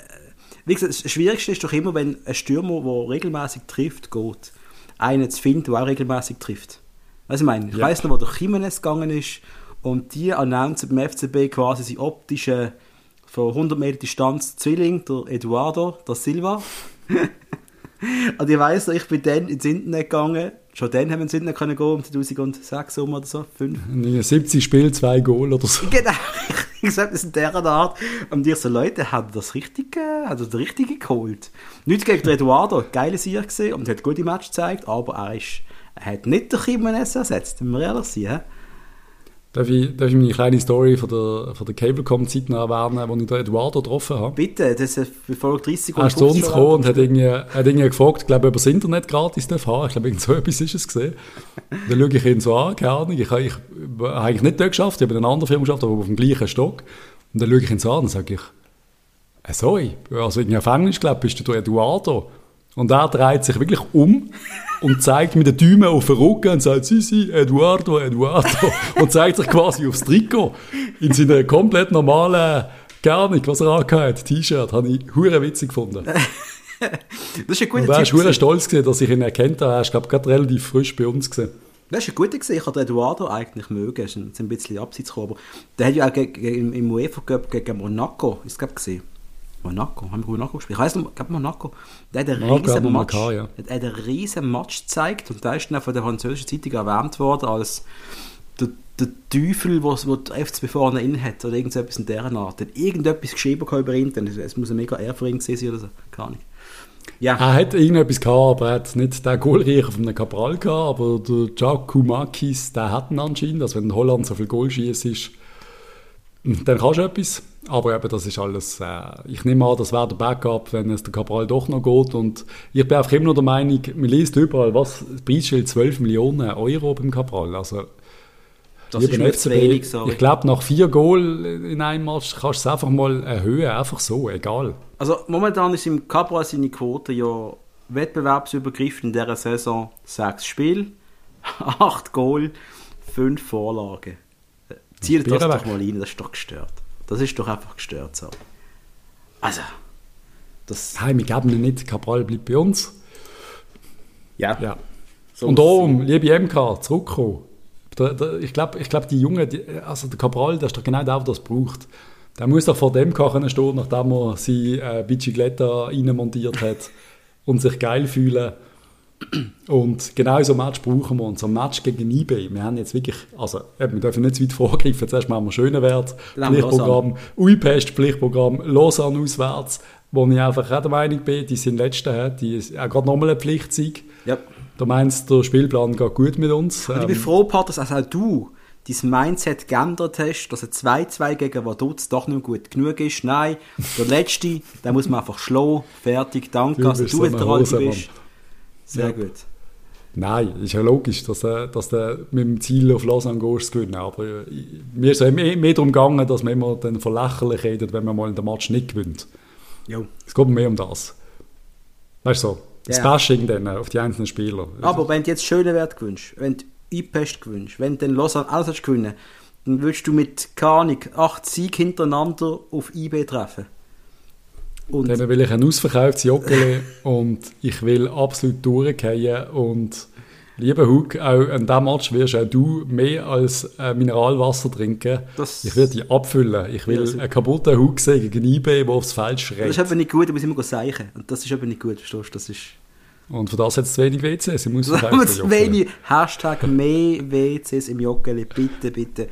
wie gesagt, das Schwierigste ist doch immer, wenn ein Stürmer, der regelmäßig trifft, geht, einen zu finden, der auch regelmäßig trifft. Was ich meine, ich ja. weiß noch, wo der Jimenez gegangen ist und die announcen beim FCB quasi seine optische von 100 Meter Distanz Zwilling, der Eduardo da Silva. Und ich weiss ich bin dann ins Internet gegangen. Schon dann haben wir ins Internet können gehen, um 2006 um oder so, 5. 70 Spiele, zwei Goal oder so. Genau, ich gesagt, das in dieser Art. Und ich so, Leute, haben das richtig, äh, haben das richtig geholt. Nicht gegen Eduardo, geile Sieg gesehen und hat gute Match gezeigt, aber er, ist, er hat nicht den Jimenez ersetzt, wenn wir ehrlich sind. Darf ich, darf ich meine kleine Story von der, von der Cablecom-Zeit erwähnen, wo ich da Eduardo getroffen habe? Bitte, das ist Folge 30 Er ist zu uns gekommen und hat irgendwie, hat irgendwie gefragt, glaube ob er das Internet gratis darf haben. Ich glaube, irgend so etwas ist es gesehen. dann schaue ich ihn so an, keine Ahnung. Ich, ich, ich habe eigentlich nicht dort geschafft, ich habe in einer anderen Firma geschafft, aber auf dem gleichen Stock. Und dann schaue ich ihn so an und sage ich, äh, sorry, also irgendwie auf Englisch, glaube bist du Eduardo? Und er dreht sich wirklich um und zeigt mit den Daumen auf den Rücken und sagt, Sisi, Eduardo, Eduardo. Und zeigt sich quasi aufs Trikot. In seiner komplett normalen Garnik, was er angehört, T-Shirt, habe ich hure witzig gefunden. das ist ein guter Und er hure stolz gewesen, dass ich ihn erkannt habe. Er ist, glaube gerade relativ frisch bei uns gesehen. Das ist ein guter gesehen. Ich habe Eduardo eigentlich mögen. Er ist ein bisschen abseits gekommen. Aber der hat ja auch gegen, im UEFA Cup gegen Monaco, ist glaube gesehen. Monaco, haben wir Monaco gespielt? Ich weiß noch, glaube Monaco. Der hat einen riesen Match, gehabt, ja. hat einen riesen Match gezeigt und der ist dann von der französischen Zeitung erwähnt worden als der, der Teufel, was der FCB vorne in hat oder irgendetwas in dieser Art. Hat irgendetwas geschrieben über ihn, denn es muss ein mega Ehr für ihn sein oder so, keine Ahnung. Ja. Er hat irgendetwas gehabt, aber er hat nicht den Goalriecher von einem Cabral gehabt, aber der Giacomakis, der hat ihn anscheinend, also wenn Holland so viel Goal schießt ist, dann kannst du etwas. Aber eben, das ist alles, äh, ich nehme an, das wäre der Backup, wenn es der Cabral doch noch geht. Und ich bin einfach immer noch der Meinung, man liest überall, was, das Preisschild 12 Millionen Euro beim Cabral. Also, Das ist mir zu wenig, sorry. Ich glaube, nach vier Goal in einem Match kannst du es einfach mal erhöhen, einfach so, egal. Also momentan ist im Cabral seine Quote ja wettbewerbsübergreifend in dieser Saison sechs Spiele, acht Goal, fünf Vorlagen. Zielt das Bier doch mal rein, das ist doch gestört. Das ist doch einfach gestört so. Also, das... Nein, wir geben ihn nicht, Cabral bleibt bei uns. Ja. Ja. So Und darum, liebe MK, zurückkommen. Der, der, ich glaube, ich glaub, die Jungen, die, also der Cabral, der ist doch genau der, der das braucht. Der muss doch vor dem MK können stehen, nachdem er seine äh, Bicicletta reinmontiert hat und sich geil fühlen. Und genau so ein Match brauchen wir. Und so ein Match gegen eBay, wir haben jetzt wirklich, also wir dürfen nicht zu weit vorgreifen, zuerst machen wir haben wir Pflichtprogramm, Uipest, Pflichtprogramm, Lausanne auswärts, wo ich einfach auch der Meinung bin, die sind Letzte, hä? die ist auch gerade nochmal ein Pflichtsieg. Ja. Du meinst, der Spielplan geht gut mit uns. Und ich bin Ähm, froh, Patrick, dass auch du dein Mindset geändert hast, dass ein 2-2 gegen Vaduz doch nicht gut genug ist. Nein, der Letzte, den muss man einfach schlagen. Fertig, danke. Du also bist du, so ein der Alte Hosenmann. Sehr Ja. gut. Nein, ist ja logisch, dass du dass du mit dem Ziel auf Lausanne gehst gewinnen. Aber äh, mir ist es mehr, mehr darum gegangen, dass man immer dann von lächerlich redet, wenn man mal in der Match nicht gewinnt. Jo. Es geht mehr um das. Weißt du so, das Ja. Bashing dann auf die einzelnen Spieler. Aber wenn du jetzt schöne Wert gewünscht, wenn du IPEST gewünscht, wenn du den Lausanne alles hast gewinnen, dann würdest du mit, keine Ahnung, acht Sieg hintereinander auf IB treffen. Und Dann will ich ein ausverkauftes Joggeli und ich will absolut durchgehen und lieber Hug, auch an diesem Match wirst auch du mehr als äh, Mineralwasser trinken. Das- ich werde dich abfüllen. Ich will Ja, einen kaputten Hug sehen gegen IB, der aufs Feld das schreit. ist eben nicht gut, da muss ich immer seichen. Und das ist eben nicht gut, verstehst du? Das ist... Und für das hat es zu wenig WCs im ausverkauften zu wenig Hashtag mehr WCs im Joggeli, bitte, bitte.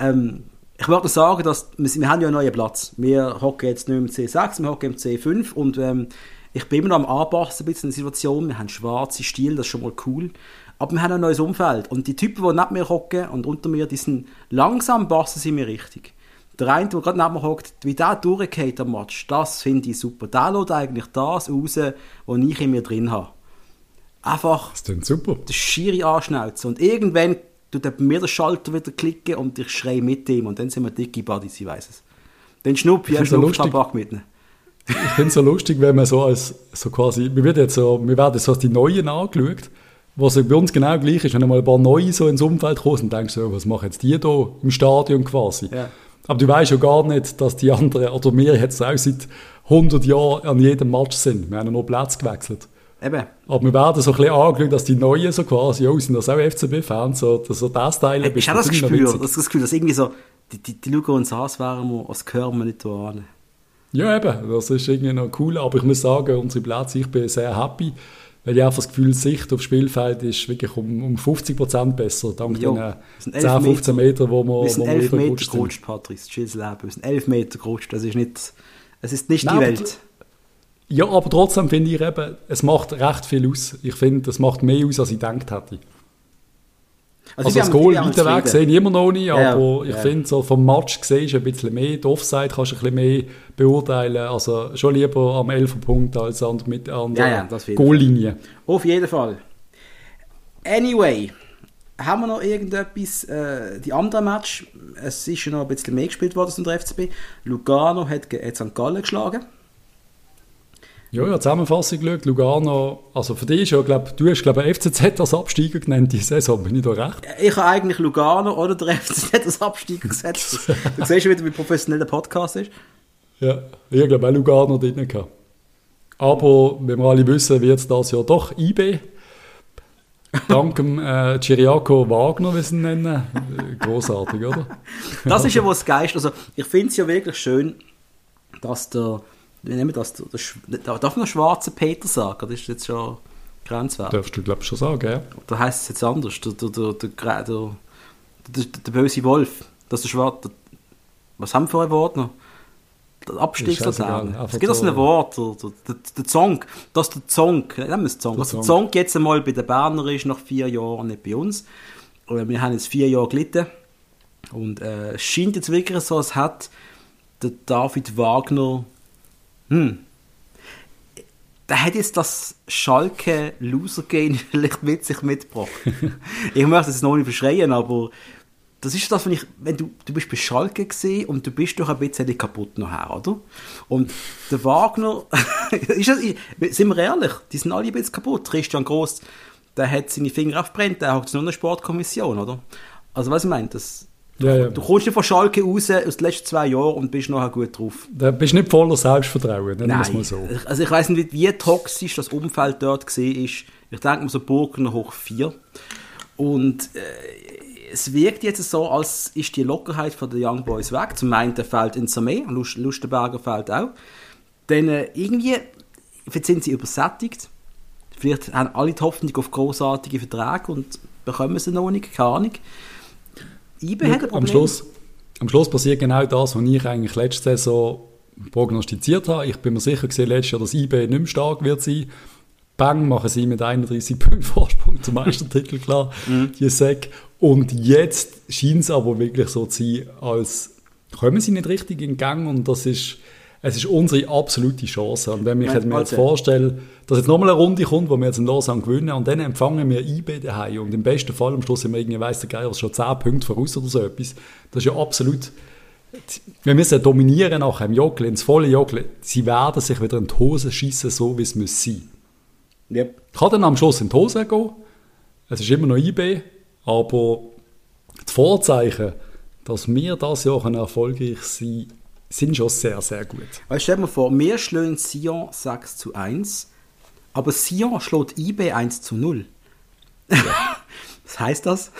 Ähm, ich wollte sagen, dass wir, wir haben ja einen neuen Platz. Wir hocken jetzt nicht im C6, wir hocken im C5 und ähm, ich bin immer noch am Anpassen ein bisschen die Situation. Wir haben schwarze Stiele, das ist schon mal cool. Aber wir haben ein neues Umfeld. Und die Typen, die neben mir hocken und unter mir, die sind langsam passen sie mir richtig. Der eine, der gerade neben mir hockt, wie der durchgeht am Match, das finde ich super. Der lässt eigentlich das raus, was ich in mir drin habe. Einfach Das super. den Schiri anschnauzen. Und irgendwann tut bei mir der Schalter wieder klicken und ich schreie mit ihm. Und dann sind wir dicke Buddies, ich weiß es. Dann schnupf ich Ich einen find's so Schnupftabak mit ihm. Ich finde es so lustig, wenn man so als so quasi, wir werden jetzt so, wir werden so als die Neuen angeschaut, was bei uns genau gleich ist, wenn einmal ein paar Neue so ins Umfeld kommen und denkst so, was machen jetzt die da im Stadion quasi? Ja. Aber du weißt ja gar nicht, dass die anderen, oder wir jetzt auch seit 100 Jahren an jedem Match sind. Wir haben ja nur Platz gewechselt. Eben. Aber wir werden so ein bisschen angeschaut, dass die Neuen so quasi, oh, sind das auch FCB-Fans, so, so das Teil. Hey, ist auch das Gespür, das Gefühl, dass irgendwie so, die, die, die uns an, als wären wir, als gehören wir nicht da an. Ja, eben, das ist irgendwie noch cool. Aber ich muss sagen, unsere Plätze, ich bin sehr happy, weil ich einfach das Gefühl, Sicht aufs Spielfeld ist wirklich um, um 50% besser, dank Jo, den das sind 10, elf 15 Meter, wo wir, Wir sind wo wir elf Meter rübergerutscht sind. gerutscht, Patrice. Chills Leben. Wir sind elf Meter gerutscht. Das ist nicht, es ist nicht Nein, die Welt. Ja, aber trotzdem finde ich eben, es macht recht viel aus. Ich finde, es macht mehr aus, als ich gedacht hätte. Also, ich das Goal weiter weg sehe ich immer noch nicht, Ja, aber ich ja. finde, so vom Match siehst du ein bisschen mehr, die Offside kannst du ein bisschen mehr beurteilen, also schon lieber am 11. Punkt als an, mit, an Ja, der ja, das auf jeden Fall. Goallinie. Auf jeden Fall. Anyway, haben wir noch irgendetwas, äh, die anderen Match, es ist ja noch ein bisschen mehr gespielt worden unter der FCB. Lugano hat, hat St. Gallen geschlagen. Ja, ja, Zusammenfassung geschaut, Lugano, also für dich ist ja, glaub, du hast, glaube FCZ als Absteiger genannt, die Saison, bin ich da recht? Ich habe eigentlich Lugano oder der FCZ als Absteiger gesetzt. du siehst schon wieder, wie professionell der Podcast ist. Ja, ich glaube auch Lugano drin gehabt. Aber, wie wir alle wissen, wird es das ja doch IB. Dank dem äh, Ciriaco Wagner, wie sie ihn nennen. Äh, Großartig, oder? Das ist ja was Geist. Also, ich finde es ja wirklich schön, dass der, wie nennen wir das, Sch- darf man noch schwarzer Peter sagen? Das ist jetzt schon grenzwertig. Darfst du, glaube ich, schon sagen, ja? Da heißt es jetzt anders. Der, der, der, der, der, böse Wolf. Das ist der Schwarze. Was haben wir für ein Wort noch? Der. Abstiegslaterne. Es gibt so- ein Wort. Der, Zong. Das ist der Zong. Nehmen wir es. Der Also der Zong. Zong jetzt einmal bei den Berner ist nach vier Jahren nicht bei uns. Wir haben jetzt vier Jahre gelitten. Und äh, es scheint jetzt wirklich so, als hat der David Wagner. Hm. Der hat jetzt das Schalke Loser Game vielleicht mit sich mitgebracht. ich möchte es noch nicht verschreien, aber das ist das, wenn ich, wenn du, du bist bei Schalke gesehen und du bist doch ein bisschen kaputt nachher, oder? Und der Wagner, ist das, sind wir ehrlich, die sind alle ein bisschen kaputt. Christian Gross, der hat seine Finger aufbrennt, der hat nur eine Sportkommission, oder? Also was ich meine, das, Ja, ja. du kommst nicht von Schalke raus aus den letzten zwei Jahren und bist nachher gut drauf. Da bist nicht voller Selbstvertrauen, nennen wir es mal so. Also ich weiß nicht, wie toxisch das Umfeld dort gesehen ist. Ich denke mal so Burgener hoch 4. Und äh, es wirkt jetzt so, als ist die Lockerheit von den Young Boys weg. Zum einen fällt Insame, Lust, Lustenberger fällt auch. Dann äh, irgendwie vielleicht sind sie übersättigt. Vielleicht haben alle die Hoffnung auf großartige Verträge und bekommen sie noch nicht, keine Ahnung. IBE hat ein am. Schluss, am Schluss passiert genau das, was ich eigentlich letzte Saison prognostiziert habe. Ich bin mir sicher gesehen, letztes Jahr, dass IB nicht mehr stark wird sein. Bang, machen sie mit 31 Punkten Vorsprung zum Meistertitel klar, die Sack. Und jetzt scheint es aber wirklich so zu sein, als kommen sie nicht richtig in Gang und das ist, es ist unsere absolute Chance. Und wenn ich Nein, mir jetzt also- vorstelle, dass jetzt nochmal eine Runde kommt, wo wir jetzt in Lausanne gewinnen und dann empfangen wir IB daheim und im besten Fall am Schluss sind wir irgendwie, weiss der Geier, schon 10 Punkte voraus oder so etwas. Das ist ja absolut, wir müssen dominieren nachher im Joggel, ins volle Joggel. Sie werden sich wieder in die Hose schießen, so wie es muss sein. Yep. Kann dann am Schluss in die Hose gehen. Es ist immer noch IB, aber die Vorzeichen, dass wir das Jahr erfolgreich sein sind schon sehr, sehr gut. Weil stell dir mal vor, wir schlagen Sion 6 zu 1, aber Sion schlägt IB 1 zu 0. Was heißt das?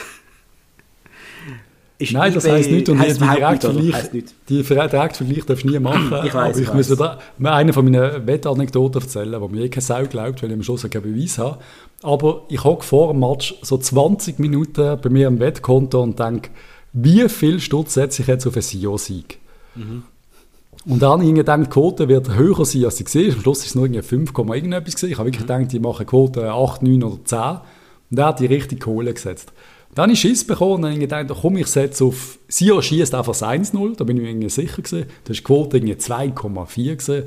Ist Nein, das heisst nicht. Und heisst überhaupt nicht, die Direktvergleich darfst du nie machen. Ich weiss, aber ich ich muss da eine von meinen Wettanekdoten erzählen, wo mir eh keine Sau glaubt, weil ich am Schluss keinen Beweis habe. Aber ich hocke vor dem Match so 20 Minuten bei mir am Wettkonto und denke, wie viel Stutz setze ich jetzt auf einen Sio-Sieg? Und dann habe ich gedacht, die Quote wird höher sein, als sie gesehen Am Schluss ist es nur irgendwie 5, Komma irgendetwas gewesen. Ich habe wirklich gedacht, die machen Quote 8, 9 oder 10. Und er hat die richtig Kohle gesetzt. Dann habe ich Schiss bekommen und dann habe ich gedacht, komm, ich setze auf, Sio schießt einfach das 1-0, da bin ich mir irgendwie sicher gewesen. Da ist die Quote irgendwie 2,4 gewesen.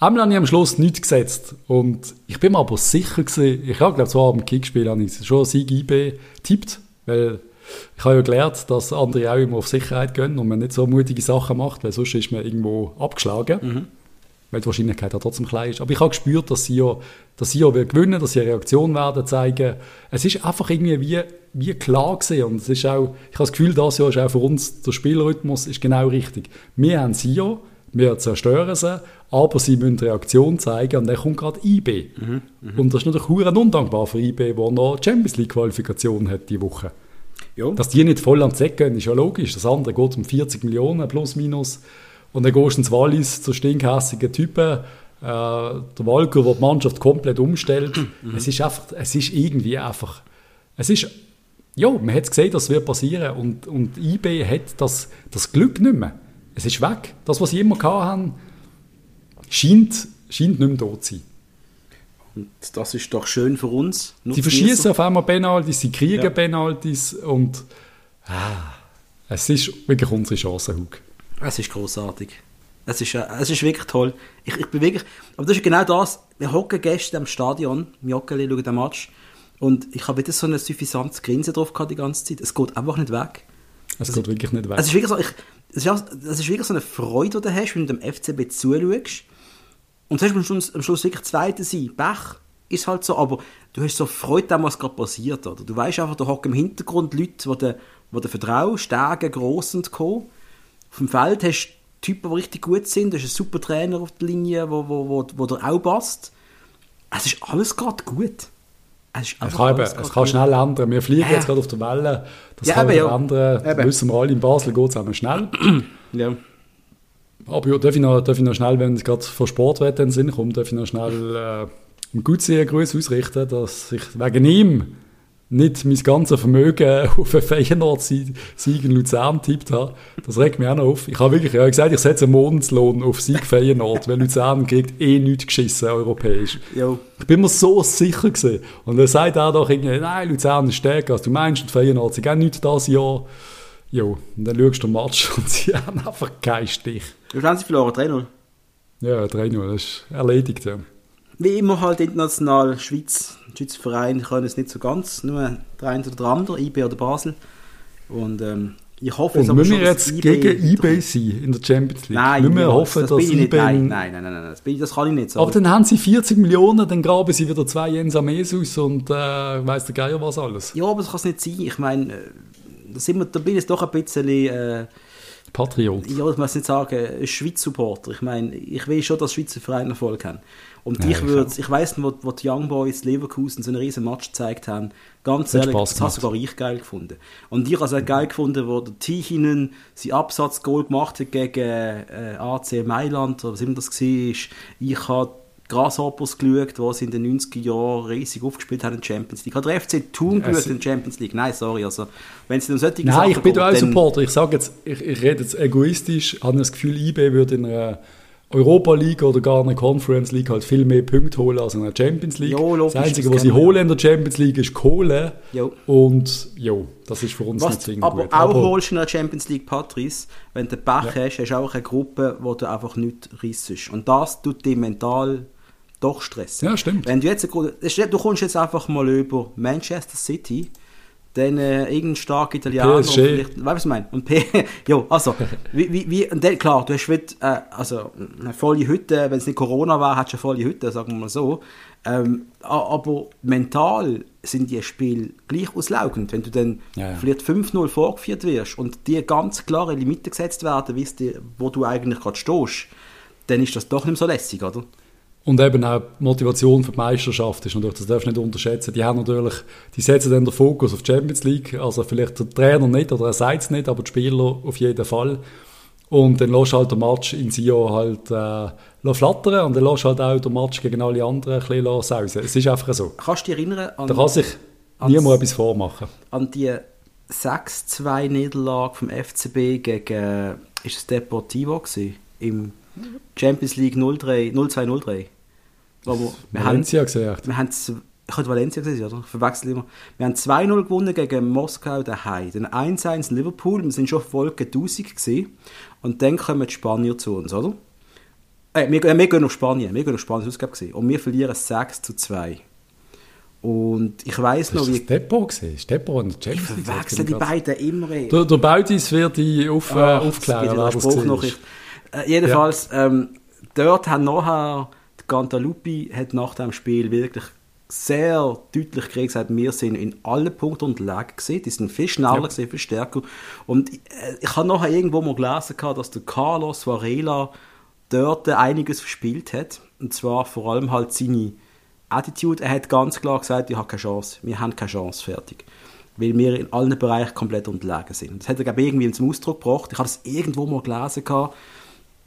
Einmal habe ich am Schluss nichts gesetzt. Und ich bin mir aber sicher gewesen, ich habe, glaube zwar am Kickspiel habe ich schon Sieg IB tippt, weil ich habe ja gelernt, dass andere auch immer auf Sicherheit gehen und man nicht so mutige Sachen macht, weil sonst ist man irgendwo abgeschlagen. Weil die Wahrscheinlichkeit ja trotzdem klein ist. Aber ich habe gespürt, dass sie ja, dass sie ja will gewinnen, dass sie eine Reaktion werden zeigen. Es ist einfach irgendwie wie, wie klar gesehen und es ist auch, ich habe das Gefühl, das Jahr ist auch für uns der Spielrhythmus ist genau richtig. Wir haben sie ja, wir zerstören sie, aber sie müssen Reaktion zeigen und dann kommt gerade IB. Und das ist natürlich verdammt undankbar für IB, der noch Champions League Qualifikation hat die Woche. Ja. Dass die nicht voll am Zeck gehen, ist ja logisch. Das andere geht um 40 Millionen plus minus. Und dann gehst du ins Wallis zu stinkhässigen Typen. Äh, der Walker, der die Mannschaft komplett umstellt. Es ist einfach, es ist irgendwie einfach, es ist, ja, man hat gesehen, das wird passieren. Und, und IB hat das, das Glück nicht mehr. Es ist weg. Das, was sie immer gehabt haben, scheint, scheint nicht mehr da zu sein. Und das ist doch schön für uns. Sie Nutzen verschießen wir's. auf einmal Penalties, sie kriegen Ja. Penalties und ah, es ist wirklich unsere Chance, Hug. Es ist großartig. Es ist, äh, es ist wirklich toll. Ich, ich bin wirklich, aber das ist genau das. Wir hocken gestern am Stadion, im Joggeli, schauen den Match. Und ich habe wieder so ein suffisantes Grinsen drauf gehabt die ganze Zeit. Es geht einfach nicht weg. Es geht wirklich nicht weg. Es ist wirklich so, ich, es ist, auch- es ist wirklich so eine Freude, die du hast, wenn du dem FCB zuschaust. Und sonst am Schluss, am Schluss wirklich Zweiter sein. Pech ist halt so, aber du hast so Freude, an was gerade passiert. Oder? Du weißt einfach, da hocken im Hintergrund Leute, die du, die du vertraust, Stärke, gross und Co. Auf dem Feld hast du Typen, die richtig gut sind. Du hast einen super Trainer auf der Linie, wo, wo, wo, wo dir auch passt. Es ist alles gerade gut. Es, es kann, eben, es kann schnell ändern. Wir fliegen Ja. jetzt gerade auf der Welle. Das Ja, kann eben, ja. ändern. Eben. Wissen wir alle, in Basel geht es schnell. Ja. Aber ja, darf ich noch, darf ich noch schnell, wenn es gerade von Sportwetten in den Sinn kommt, darf ich noch schnell äh, einen Gutseher Gruß ausrichten, dass ich wegen ihm nicht mein ganzes Vermögen auf einen Feyenoord-Sieg in Luzern tippt habe. Das regt mich auch noch auf. Ich habe wirklich ich habe gesagt, ich setze einen Monatslohn auf Sieg Feyenoord, weil Luzern kriegt eh nichts geschissen europäisch. Jo. Ich bin mir so sicher gewesen. Und dann sagt er doch irgendwie, nein, Luzern ist stärker als du meinst und Feyenoord, sie gehen nicht das Jahr. Jo, und dann schaust du den Match und sie haben einfach keinen Stich. Wie viel haben sie verloren? 3-0. Ja, 3-0, das ist erledigt. Ja. Wie immer halt international, Schweiz, Schweizer Verein können es nicht so ganz, nur der eine oder der andere, IB oder Basel. Und ähm, Ich hoffe, es aber müssen schon, wir dass jetzt gegen eBay sein in der Champions League? Nein, müssen wir hoffen, das dass bin ich nicht. eBay... Nein, nein, nein, nein, nein, das, bin das kann ich nicht sagen. Aber dann haben sie 40 Millionen, dann graben sie wieder zwei Jens Amesus und äh, weiss der Geier was alles. ja, aber das kann es nicht sein. Ich meine, äh, sind wir, da bin ich doch ein bisschen, äh, Patriot. ja, ich muss nicht sagen, ein Schweiz-Supporter. Ich meine, ich will schon, dass Schweizer Vereine Erfolg haben. Und Ja, ich ich würde, auch. ich weiss noch, wo, wo die Young Boys Leverkusen so einen riesen Match gezeigt haben, ganz ehrlich, das habe sogar ich geil gefunden. Und ich habe es auch geil gefunden, wo der Tihinen sein Absatzgoal gemacht hat gegen äh, AC Mailand, oder was immer das war. Ich habe Grasshoppers geschaut, die sie in den 90er Jahren riesig aufgespielt haben in der Champions League. Ich habe den FC Thun geschaut in der Champions League. Nein, sorry, also, wenn es um solche Nein, Sachen ich bin auch dann- Supporter. Ich sage jetzt, ich, ich rede jetzt egoistisch, habe das Gefühl, IB würde in einer Europa League oder gar einer Conference League halt viel mehr Punkte holen als in einer Champions League. Jo, logisch, das Einzige, was sie holen in der Champions League, ist Kohle. Jo. Und jo, das ist für uns Was nicht du aber gut. auch holst in der Champions League, Patrice, wenn du Pech hast, hast du auch eine Gruppe, wo du einfach nicht rissest. Und das tut dich mental doch stressen. Ja, stimmt. Wenn du jetzt, du kommst jetzt einfach mal über Manchester City, dann äh, irgendein starker Italiener. PSG. Weißt du, was ich meine? Und P jo, also, wie, wie, wie, und dann, klar, du hast wieder, äh, also, eine volle Hütte, wenn es nicht Corona war, hast du eine volle Hütte, sagen wir mal so. Ähm, aber mental sind die Spiele gleich auslaugend, wenn du dann Ja, ja. vielleicht 5-0 vorgeführt wirst und dir ganz klare Limiten gesetzt werden, dir, wo du eigentlich gerade stehst, dann ist das doch nicht so lässig, oder? Und eben auch die Motivation für die Meisterschaft ist natürlich, das darfst du nicht unterschätzen. Die haben natürlich, die setzen dann den Fokus auf die Champions League, also vielleicht der Trainer nicht oder er sagt es nicht, aber die Spieler auf jeden Fall. Und dann lässt halt den Match in Sion halt äh, flattern und dann lässt halt auch den Match gegen alle anderen ein bisschen sausen. Es ist einfach so. Kannst du dich erinnern an, Da kann sich niemand etwas vormachen. an die 6-2-Niederlage vom FCB gegen, ist es Deportivo gewesen? Im Champions League 0-3 0-2-0-3? Wo wir, wir haben, Valencia gesagt. wir haben ich habe Valencia gesehen, oder? Ich verwechsel immer. Wir haben 2-0 gewonnen gegen Moskau daheim. Dann 1-1 Liverpool. Wir sind schon Folge 1000 gewesen. Und dann kommen die Spanier zu uns, oder? Äh, wir, äh, wir gehen nach Spanien. Wir gehen nach Spanien, das glaub ich. Und wir verlieren 6 zu 2. Und ich weiss noch, Ist wie... das Depot gesehen? Ist Depot Ich Champions League? verwechsel die beiden immer. ey. Der, der Bautis wird die auf, äh, Ah, aufklären, das gesehen Spruchnachricht. Äh, jedenfalls, ähm, dort haben nachher, die Cantalupi hat nach dem Spiel wirklich sehr deutlich gesagt, wir sind in allen Punkten unterlegen gewesen. Die sind viel schneller, Ja. gewesen, viel stärker. Und ich, äh, ich habe nachher irgendwo mal gelesen, dass der Carlos Varela dort einiges verspielt hat. Und zwar vor allem halt seine Attitude. Er hat ganz klar gesagt, ich habe keine Chance. Wir haben keine Chance, fertig. Weil wir in allen Bereichen komplett unterlegen sind. Das hat er, glaube ich, irgendwie zum Ausdruck gebracht. Ich habe das irgendwo mal gelesen,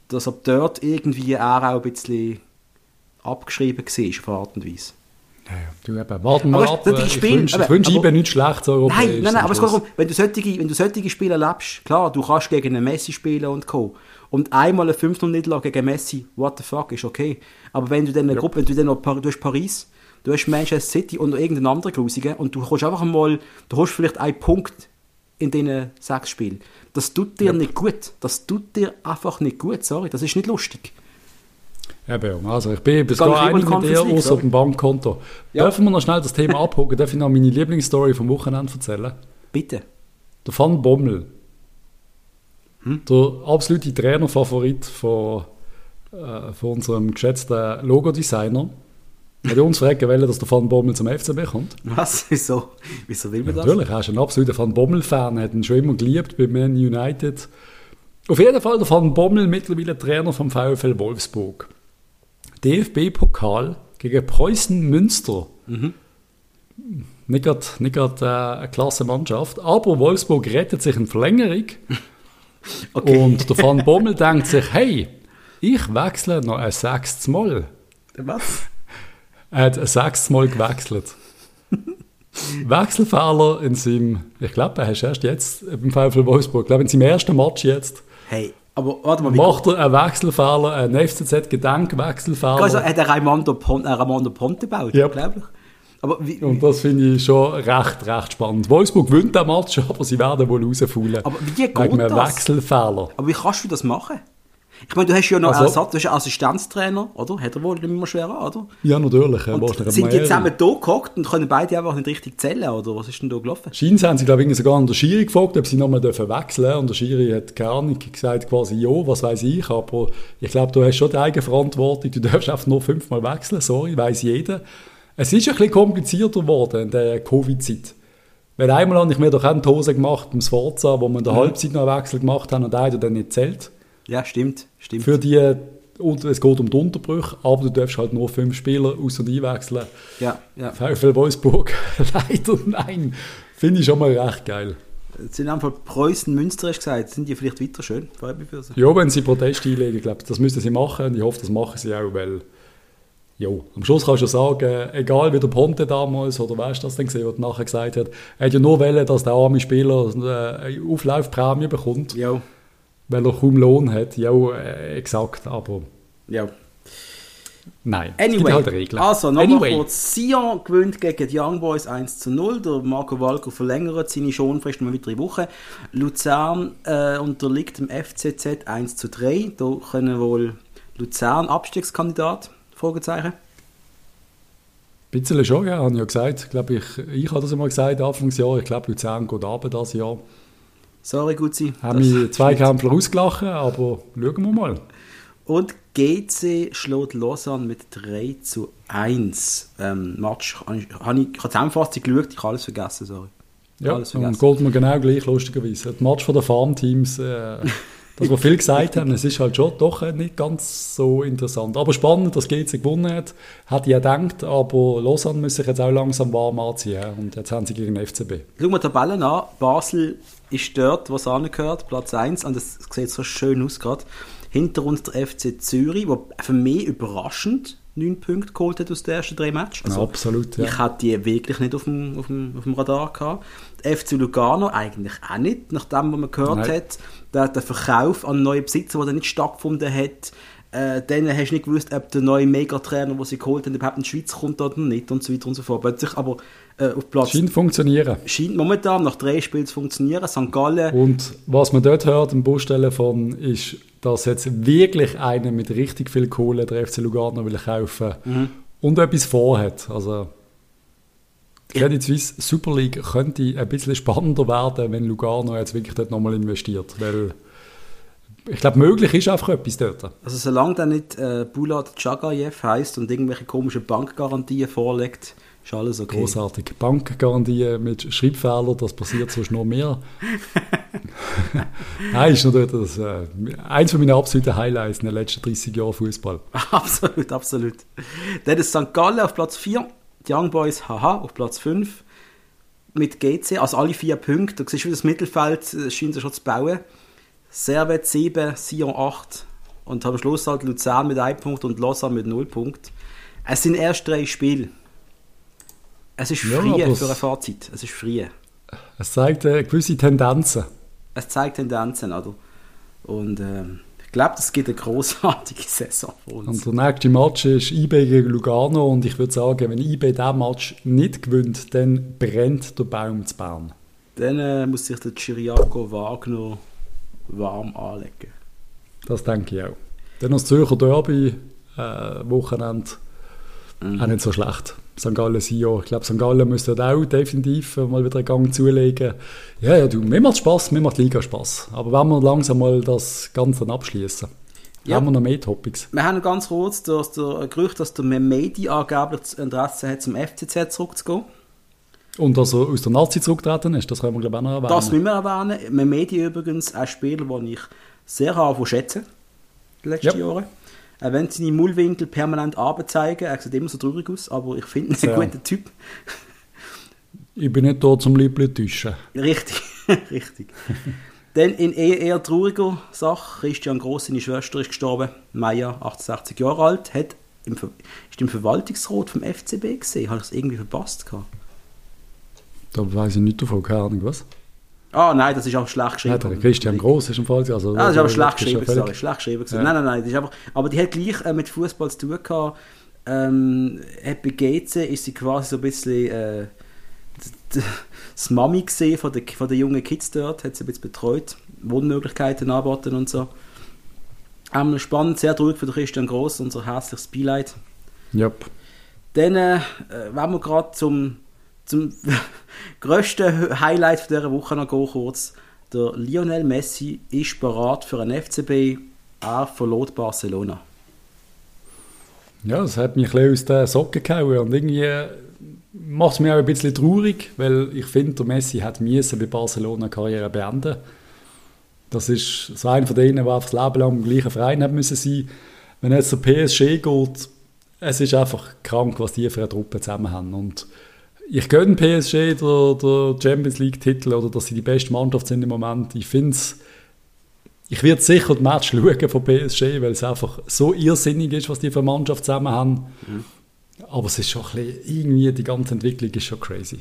dass ab dort irgendwie er auch ein bisschen abgeschrieben war, auf eine Art und Weise. Ja, ja. Du eben, warten wir ab. die Ich wünsche, aber- IBE nichts Schlechtes europäisch. Nein, nein, nein, aber es geht darum, wenn du solche, wenn du solche Spiele erlebst, klar, du kannst gegen einen Messi spielen und Co. Und einmal eine 5-0-Niederlage gegen Messi, what the fuck, ist okay. Aber wenn du dann eine Ja. Gruppe, wenn du dann noch, du hast Paris, du hast Manchester City und noch irgendeinen anderen Grusigen und du kommst einfach mal, du hast vielleicht einen Punkt in diesen sechs Spielen. Das tut dir Ja. nicht gut. Das tut dir einfach nicht gut, sorry. Das ist nicht lustig. Eben, also ich bin bis Gar gar einig mit dir, außer dem Bankkonto. Ja. Dürfen wir noch schnell das Thema abhocken? Darf ich noch meine Lieblingsstory vom Wochenende erzählen? Bitte. Der Van Bommel. Hm? Der absolute Trainerfavorit von, äh, von unserem geschätzten Logodesigner. Hat uns fragen wollen, dass der Van Bommel zum FCB kommt. Was? Wieso? Wieso will man das? Natürlich, er ist ein absoluter Van Bommel-Fan, hat ihn schon immer geliebt bei Man United. Auf jeden Fall der Van Bommel, mittlerweile Trainer vom VfL Wolfsburg. DFB-Pokal gegen Preußen Münster. Nicht gerade nicht grad, äh, eine klasse Mannschaft, aber Wolfsburg rettet sich in Verlängerung. Okay. Und der Van Bommel denkt sich, hey, ich wechsle noch ein sechstes Mal. Was? Er hat ein sechstes Mal gewechselt. Wechselfehler in seinem, ich glaube, er ist erst jetzt beim VfL Wolfsburg, ich glaube in seinem ersten Match jetzt, Hey, aber warte mal, macht er einen Wechselfehler, einen FCZ-Gedenkwechselfehler. Also hat er Raimondo Ponte, äh, Raimondo Ponte gebaut, Ja. unglaublich. Aber wie, und das finde ich schon recht, recht spannend. Wolfsburg gewinnt den Match, aber sie werden wohl rausfallen. Aber wie geht Wegen das? Wechselfehler. aber wie kannst du das machen? Ich meine, du hast ja noch Also- Ersatz, du hast einen Assistenztrainer, oder? Hat er wohl nicht mehr schwer an, oder? Ja, natürlich. Und sind die zusammen da gehockt und können beide einfach nicht richtig zählen, oder was ist denn da gelaufen? Scheins haben sie, glaube ich, sogar an der Schiri gefragt, ob sie nochmal dürfen wechseln Und der Schiri hat keine Ahnung gesagt, quasi, ja, was weiß ich. Aber ich glaube, du hast schon die Eigenverantwortung. Du darfst einfach nur fünfmal wechseln. Sorry, weiß jeder. Es ist ein bisschen komplizierter geworden in der Covid-Zeit. Weil einmal habe ich mir doch auch die Hose gemacht beim Sforza, wo wir in der Halbzeit noch einen Wechsel gemacht haben und einer dann nicht zählt. Ja, stimmt, stimmt. Für die, und es geht um die Unterbrüche, aber du darfst halt nur fünf Spieler aus- und einwechseln. ja, ja. VfL Wolfsburg, leider nein. Finde ich schon mal recht geil. Jetzt sind einfach Preußen, Münster, hast gesagt. Sind die vielleicht weiter schön? Freut mich für sie. Ja, wenn sie Protest einlegen, glaube ich, das müssen sie machen und ich hoffe, das machen sie auch, weil jo, am Schluss kannst du sagen, egal wie der Ponte damals oder weißt du das denn gesehen, was er nachher gesagt hat, er hat ja nur wollen, dass der arme Spieler äh, eine Auflaufprämie bekommt, Ja, weil er kaum Lohn hat. Ja, äh, exakt, aber ja. nein. Anyway, halt Regeln. also nochmal anyway. kurz. Sion gewinnt gegen die Young Boys 1 zu 0. Der Marco Walker verlängert seine Schonfrist um eine weitere Woche. Luzern äh, unterliegt dem FCZ 1 zu 3. Da können wohl Luzern Abstiegskandidat? Fragezeichen. Ein bisschen schon, ja, habe ich ja gesagt. Glaube ich, ich habe das einmal gesagt, Anfangsjahr. Ich glaube, Luzern geht runter dieses Jahr. Sorry, Gutzi. Haben mich zwei stimmt. Kämpfer ausgelachen, aber schauen wir mal. Und GC schlägt Lausanne mit 3 zu 1. Ähm, Match, habe ich, habe Zusammenfassung geschaut, ich habe alles vergessen, sorry. Ja, Alles und vergessen. geht mir genau gleich, lustigerweise. Das Match von den Farmteams, äh, das wir viel gesagt haben, es ist halt schon doch äh, nicht ganz so interessant. Aber spannend, dass GC gewonnen hat, hätte ich ja gedacht, aber Lausanne muss sich jetzt auch langsam warm anziehen. Und jetzt haben sie gegen den FCB. Schauen wir die Tabellen an. Basel ist dort, wo es angehört, Platz 1. Und das sieht so schön aus gerade. Hinter uns der FC Zürich, der für mich überraschend 9 Punkte geholt hat aus den ersten drei Matches. Also, Absolut, ja. Ich hatte die wirklich nicht auf dem, auf dem, auf dem Radar gehabt. Der FC Lugano eigentlich auch nicht, nachdem was man gehört Nein. hat. Der, der Verkauf an neue Besitzer, der nicht stattgefunden hat. Äh, dann hast du nicht gewusst, ob der neue Megatrainer, den sie geholt haben, überhaupt in die Schweiz kommt oder nicht und so weiter und so fort. Plötzlich aber äh, auf Platz Scheint funktionieren. scheint momentan nach drei Spielen zu funktionieren. St. Gallen, Und was man dort hört im Bustelefon ist, dass jetzt wirklich einer mit richtig viel Kohle der FC Lugano will kaufen Mhm. und etwas vorhat. Also die Credit Suisse Super League könnte ein bisschen spannender werden, wenn Lugano jetzt wirklich dort nochmal investiert. Weil ich glaube, möglich ist einfach etwas dort. also solange der nicht äh, Bulat Chagayev heißt und irgendwelche komischen Bankgarantien vorlegt, ist alles okay. Großartig. Bankgarantie mit Schreibfehler, das passiert sonst noch mehr. Nein, ist natürlich das, äh, eins meiner absoluten Highlights in den letzten 30 Jahren Fußball. absolut, absolut. Dann ist St. Gallen auf Platz 4, die Young Boys haha auf Platz 5 mit GC, also alle vier Punkte. Du siehst, wie das Mittelfeld äh, scheint sich schon zu bauen. Servet 7, Sion 8 und am Schluss halt Luzern mit 1 Punkt und Lausanne mit 0 Punkt. Es sind erst drei Spiele. Es ist Ja, aber für es- ein Fazit. Es ist früh. Es zeigt äh, gewisse Tendenzen. Es zeigt Tendenzen, oder? Und ähm, ich glaube, das gibt eine großartige Saison für uns. Und der nächste Match ist IB gegen Lugano und ich würde sagen, wenn IB diesen Match nicht gewinnt, dann brennt der Baum zu Bern. Dann äh, muss sich der Chiriaco Wagner warm anlegen. Das denke ich auch. Dann das Zürcher Derby, äh, Wochenende, auch nicht so schlecht. St. Gallen Sio. Ich glaube, St. Gallen müsste auch definitiv mal wieder einen Gang zulegen. Ja, ja, du, mir macht Spass, mir macht Liga Spass. Aber wenn wir langsam mal das Ganze abschließen, Ja. haben wir noch mehr Topics. Wir haben noch ganz kurz das Gerücht, dass der Memedi angeblich das Interesse hat, zum FCZ zurückzugehen. Und dass er aus der Nazi zurückgetreten ist, das können wir glaube ich auch noch erwähnen. Das müssen wir erwähnen. Memedi übrigens ein Spieler, den ich sehr habe schätzen die letzten Ja. Jahre. Auch wenn seine Mullwinkel permanent zeigen, er sieht immer so traurig aus, aber ich finde ihn Sehr. ein guter Typ. Ich bin nicht da zum Liebling täuschen. Richtig, richtig. Dann in eher, eher trauriger Sache, Christian Gross, seine Schwester, ist gestorben, Maya, 68 Jahre alt, hat im, ist im Verwaltungsrat vom FCB gesehen. Habe ich es irgendwie verpasst? Gehabt? Da weiß ich nicht davon, keine Ahnung, was. Ah, nein, das ist auch schlecht geschrieben. Der Christian Gross ist im Fall. Also, Ah, das ist aber schlecht geschrieben, sorry, schlecht geschrieben. Ja. Nein, nein, nein, das ist einfach, aber die hat gleich äh, mit Fußball zu tun gehabt. Ähm, bei GC ist sie quasi so ein bisschen äh, das Mami gesehen von den, von den jungen Kids dort, hat sie ein bisschen betreut, Wohnmöglichkeiten anboten und so. Ähm, spannend, sehr traurig für Christian Gross, unser herzliches Beileid. Yep. Dann, äh, wenn wir gerade zum, zum grössten Highlight dieser Woche noch kurz. Der Lionel Messi ist bereit für ein FCB. Er verlot Barcelona. Ja, das hat mich ein bisschen aus den Socken gehauen und irgendwie macht es mich auch ein bisschen traurig, weil ich finde, der Messi hat bei Barcelona Karriere beenden. Das ist so einer von denen, der einfach das Leben lang im gleichen Verein hat müssen sein. Wenn jetzt der PSG geht, es ist einfach krank, was die für eine Truppe zusammen haben. Und ich gönne PSG der, der Champions League-Titel oder dass sie die beste Mannschaft sind im Moment. Ich finde es ich werde sicher das Match schauen von PSG, weil es einfach so irrsinnig ist, was die für eine Mannschaft zusammen haben. Mhm. Aber es ist schon ein bisschen, irgendwie, die ganze Entwicklung ist schon crazy.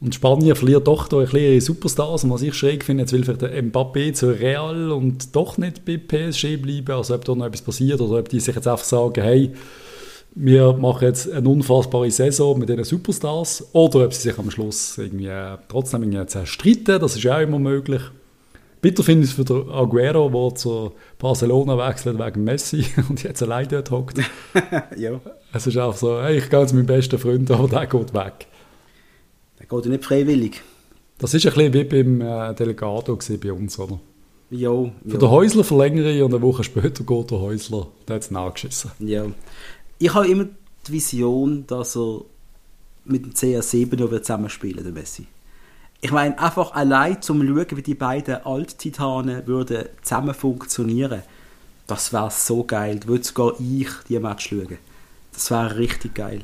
Und Spanien verliert doch da ein bisschen ihre Superstars. Und was ich schräg finde, jetzt will vielleicht der Mbappé zu Real und doch nicht bei PSG bleiben. Also ob da noch etwas passiert oder ob die sich jetzt einfach sagen, hey, wir machen jetzt eine unfassbare Saison mit diesen Superstars. Oder ob sie sich am Schluss irgendwie trotzdem irgendwie zerstreiten, das ist auch immer möglich. Bitter finde ich es für den Aguero, der zu Barcelona wechselt wegen Messi und jetzt allein dort hockt. ja. Es ist einfach so, hey, ich gehe jetzt mit meinem besten Freund, aber der geht weg. Der geht ja nicht freiwillig. Das ist ein bisschen wie beim äh, Delegado bei uns, oder? Jo, Für den Häusler verlängere ich und eine Woche später geht der Häusler, der hat es nachgeschissen. Ja. Ich habe immer die Vision, dass er mit dem CR7 noch zusammenspielen der Messi ich meine, einfach allein zum Schauen, wie die beiden Alt-Titanen würden zusammen funktionieren, das wäre so geil. Da würde sogar ich die Match schauen. Das wäre richtig geil.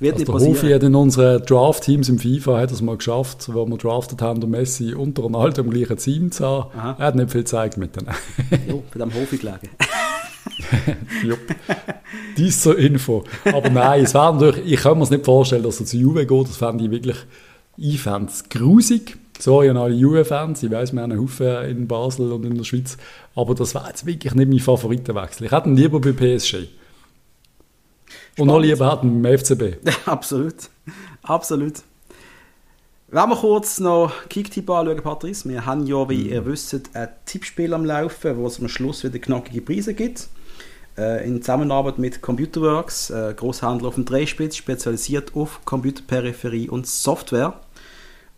Wird also der Hofi hat in unseren Draft-Teams im FIFA hat es mal geschafft, wo wir draftet haben, der Messi und Ronaldo im gleichen Team zu haben. Aha. Er hat nicht viel gezeigt mit denen. jo, bei dem Hofi gelegen. Jupp. Dies zur Info. Aber nein, es wäre natürlich, ich kann mir es nicht vorstellen, dass er zu Juve geht. Das fände ich wirklich ich fände es grusig. Sorry an alle Juve-Fans. Ich weiß, wir haben einen Haufen in Basel und in der Schweiz. Aber das wäre jetzt wirklich nicht mein Favoritenwechsel. Ich hätte ihn lieber bei PSG. Spannend. Und noch lieber hätten beim FCB. Absolut. Absolut. Wenn wir kurz noch Kicktipp anschauen, Patrice. Wir haben ja, wie ihr wisst, ein Tippspiel am Laufen, wo es am Schluss wieder knackige Preise gibt. Äh, in Zusammenarbeit mit Computerworks, äh, Großhändler auf dem Dreispitz, spezialisiert auf Computerperipherie und Software.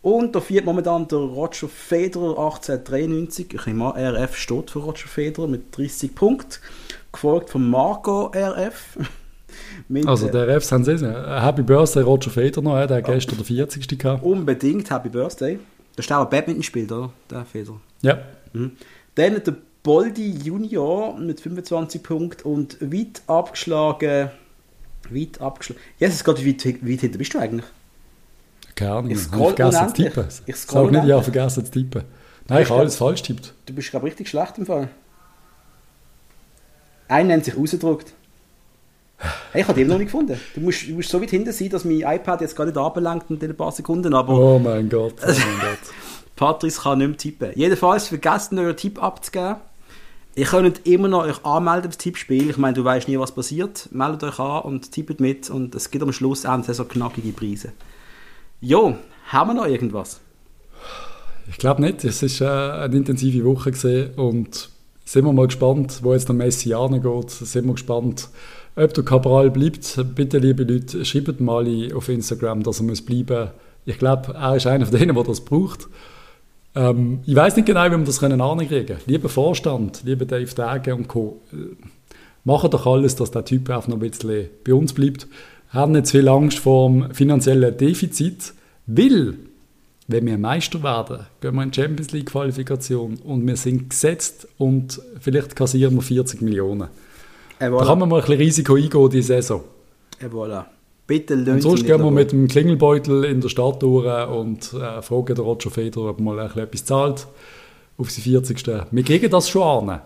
Und da fährt momentan der Roger Federer 1893, ich nehme an, RF steht für Roger Federer mit 30 Punkten, gefolgt von Marco RF. also der RF haben sie Happy Birthday Roger Federer noch, der hat gestern der 40. gehabt. Unbedingt Happy Birthday. Da ist auch ein Badminton spielt, oder? Der Federer. Ja. Mhm. Dann der Boldi Junior mit 25 Punkten und weit abgeschlagen. Weit abgeschlagen. Jesus Gott, wie weit, weit hinter bist du eigentlich? Keine Ahnung, ich habe vergessen zu tippen. Ich scroll nicht, ja, vergessen zu tippen. Nein, ich habe alles falsch tippt. Du bist, glaube richtig schlecht im Fall. Einer nennt sich ausgedruckt. Hey, ich habe den noch nicht gefunden. Du musst, du musst so weit hinten sein, dass mein iPad jetzt gar nicht ablenkt in den paar Sekunden. Aber oh mein Gott, oh mein Gott. Patrice kann nicht mehr tippen. Jedenfalls vergesst nicht, euren Tipp abzugeben. Ihr könnt immer noch euch anmelden das Tippspiel. Ich meine, du weißt nie, was passiert. Meldet euch an und tippt mit und es gibt am Schluss Ende so knackige Preise. Jo, haben wir noch irgendwas? Ich glaube nicht. Es ist äh, eine intensive Woche gesehen und sind wir mal gespannt, wo jetzt der Messi angeht. Sind wir gespannt, ob der Cabral bleibt. Bitte, liebe Leute, schreibt mal auf Instagram, dass er muss bleiben. Ich glaube, er ist einer von denen, der das braucht. Ähm, ich weiß nicht genau, wie wir das können ankriegen. Lieber Vorstand, lieber Dave Dage und Co. Äh, machen doch alles, dass der Typ auch noch ein bisschen bei uns bleibt haben nicht zu viel Angst vor dem finanziellen Defizit, weil, wenn wir Meister werden, gehen wir in die Champions League Qualifikation und wir sind gesetzt und vielleicht kassieren wir 40 Millionen. Voilà. Da kann man mal ein bisschen Risiko eingehen, die Saison. Et voilà. Bitte und sonst gehen wir mit dem Klingelbeutel in der Stadt durch und äh, fragen den Roger Federer, ob er mal etwas zahlt auf sein 40. Wir kriegen das schon an.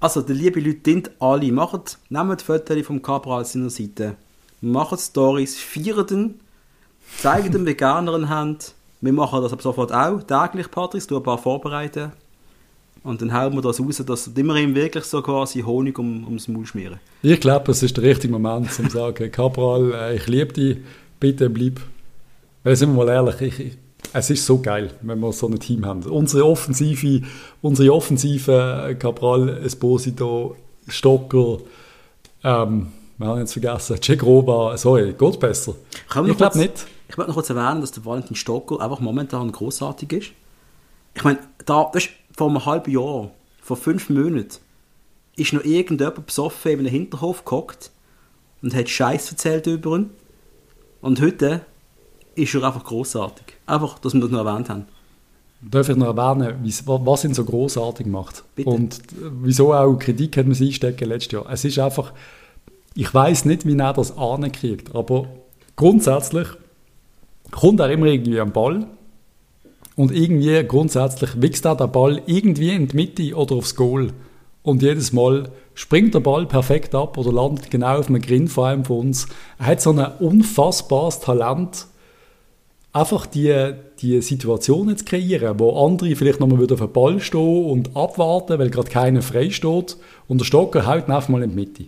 Also, die liebe Leute, sind alle, macht, nehmt Fotos vom Cabral auf seiner Seite, macht Stories, feiert ihn, zeigt dem Veganern Hand. Wir machen das ab sofort auch, täglich, Patrick, du ein paar vorbereiten. Und dann hauen wir das raus, dass immerhin wirklich so quasi Honig um, ums Maul schmieren. Ich glaube, es ist der richtige Moment, um zu sagen, Cabral, äh, ich liebe dich, bitte bleib. Weil, sind wir mal ehrlich, ich, es ist so geil, wenn wir so ein Team haben. Unsere Offensive, unsere Offensive, äh, Cabral, Esposito, Stocker, ähm, wir haben jetzt vergessen, Cegrova, sorry, geht besser. Wir Ich glaube nicht. Ich möchte noch kurz erwähnen, dass der Valentin Stocker einfach momentan großartig ist. Ich meine, da, weißt, vor einem halben Jahr, vor fünf Monaten, ist noch irgendjemand besoffen in einem Hinterhof gehockt und hat Scheiß erzählt über ihn. Und heute ist er einfach großartig. Einfach, dass wir das noch erwähnt haben. Darf ich noch erwähnen, was ihn so großartig macht? Bitte. Und äh, wieso auch Kritik hat man sie einstecken letztes Jahr. Es ist einfach, ich weiß nicht, wie er das ankriegt, aber grundsätzlich kommt er immer irgendwie am Ball und irgendwie grundsätzlich wächst er der Ball irgendwie in die Mitte oder aufs Goal. Und jedes Mal springt der Ball perfekt ab oder landet genau auf einem Grin vor einem von uns. Er hat so ein unfassbares Talent, einfach die, die Situationen zu kreieren, wo andere vielleicht nochmal wieder auf den Ball stehen und abwarten, weil gerade keiner frei steht und der Stocker haut ihn einfach mal in die Mitte.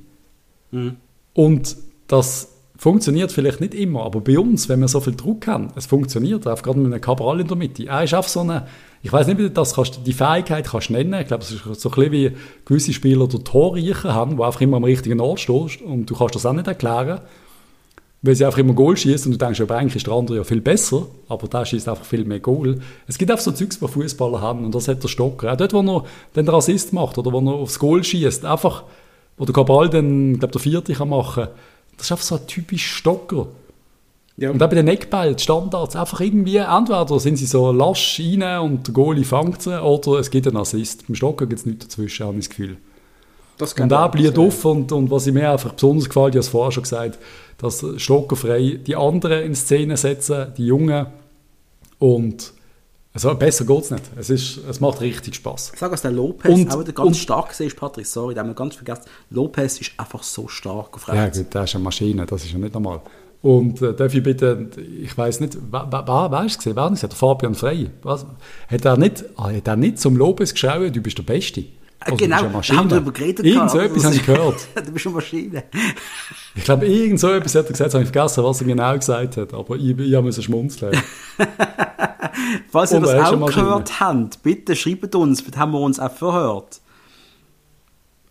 Und das funktioniert vielleicht nicht immer, aber bei uns, wenn wir so viel Druck haben, es funktioniert einfach gerade mit einem Cabral in der Mitte. Er ist einfach so eine, ich weiß nicht, wie du das kannst, die Fähigkeit kannst nennen. Ich glaube, es ist so ein bisschen wie gewisse Spieler der Torreichen haben, die einfach immer am richtigen Ort stehen und du kannst das auch nicht erklären weil sie einfach immer Goal schießt und du denkst, aber eigentlich ist der andere ja viel besser, aber der schießt einfach viel mehr Goal. Es gibt einfach so Zeugs, die Fußballer haben und das hat der Stocker. Auch dort, wo er den Assist macht oder wo er aufs Goal schießt, einfach, wo der Cabral dann, ich glaube, der vierte kann machen, das ist einfach so ein typisch Stocker. Ja. Und auch bei den Eckbällen, die Standards, einfach irgendwie, entweder sind sie so lasch rein und der Goalie fängt sie, oder es gibt einen Assist. Beim Stocker gibt es nichts dazwischen, habe ich das Gefühl. Das Und er blüht auf und, und was mir einfach besonders gefällt, ich habe es vorher schon gesagt, dass Stockerfrei die anderen in Szene setzen, die Jungen. Und also besser geht es nicht. Es, ist, es macht richtig Spaß. Sag, dass der Lopez Und- auch der ganz und- stark ist, Patrick, sorry, den haben wir ganz vergessen. Lopez ist einfach so stark auf Ja, rechts. gut, das ist eine Maschine, das ist ja nicht normal. Und äh, darf ich bitte, ich weiß nicht, wer, ist es gesehen? Wer hat es? Der Fabian Frey. Was? Hat er nicht, ah, hat er nicht zum Lopez geschrieben, du bist der Beste? Also, genau, da haben wir darüber geredet. Irgend so etwas habe ich gehört. du bist eine Maschine. Ich glaube, irgend so etwas hat er gesagt, habe ich vergessen, was er genau gesagt hat, aber ich, ich musste schmunzeln. Falls ihr das auch gehört habt, bitte schreibt uns, vielleicht haben wir uns auch verhört.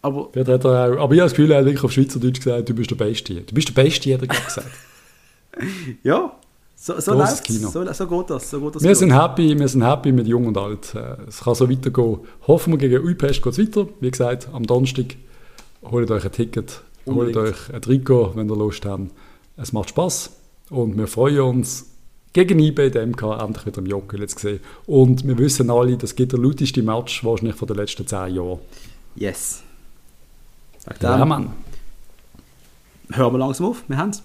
Aber Vielleicht hat er auch, aber ich habe das Gefühl, er hat wirklich auf Schweizerdeutsch gesagt, du bist der Beste. Du bist der Beste, hat er gesagt. ja, so, so läuft's. Kino. So, so geht das. So geht das Wir gut. sind happy, wir sind happy mit Jung und Alt. Äh, Es kann so weitergehen. Hoffen wir gegen Uipest geht es weiter. Wie gesagt, am Donnerstag holt euch ein Ticket, holt Unbedingt. euch ein Trikot, wenn ihr Lust habt. Es macht Spaß und wir freuen uns gegen IB in dem MK endlich wieder im Jockel jetzt gesehen. Und wir wissen alle, das gibt der lauteste Match wahrscheinlich von den letzten zehn Jahren. Yes. Wegen Ja, Mann. hören wir langsam auf. Wir haben es.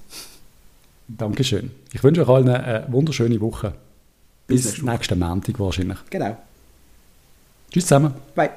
Dankeschön. Ich wünsche euch allen eine wunderschöne Woche. Bis Bis nächsten Montag wahrscheinlich. Genau. Tschüss zusammen. Bye.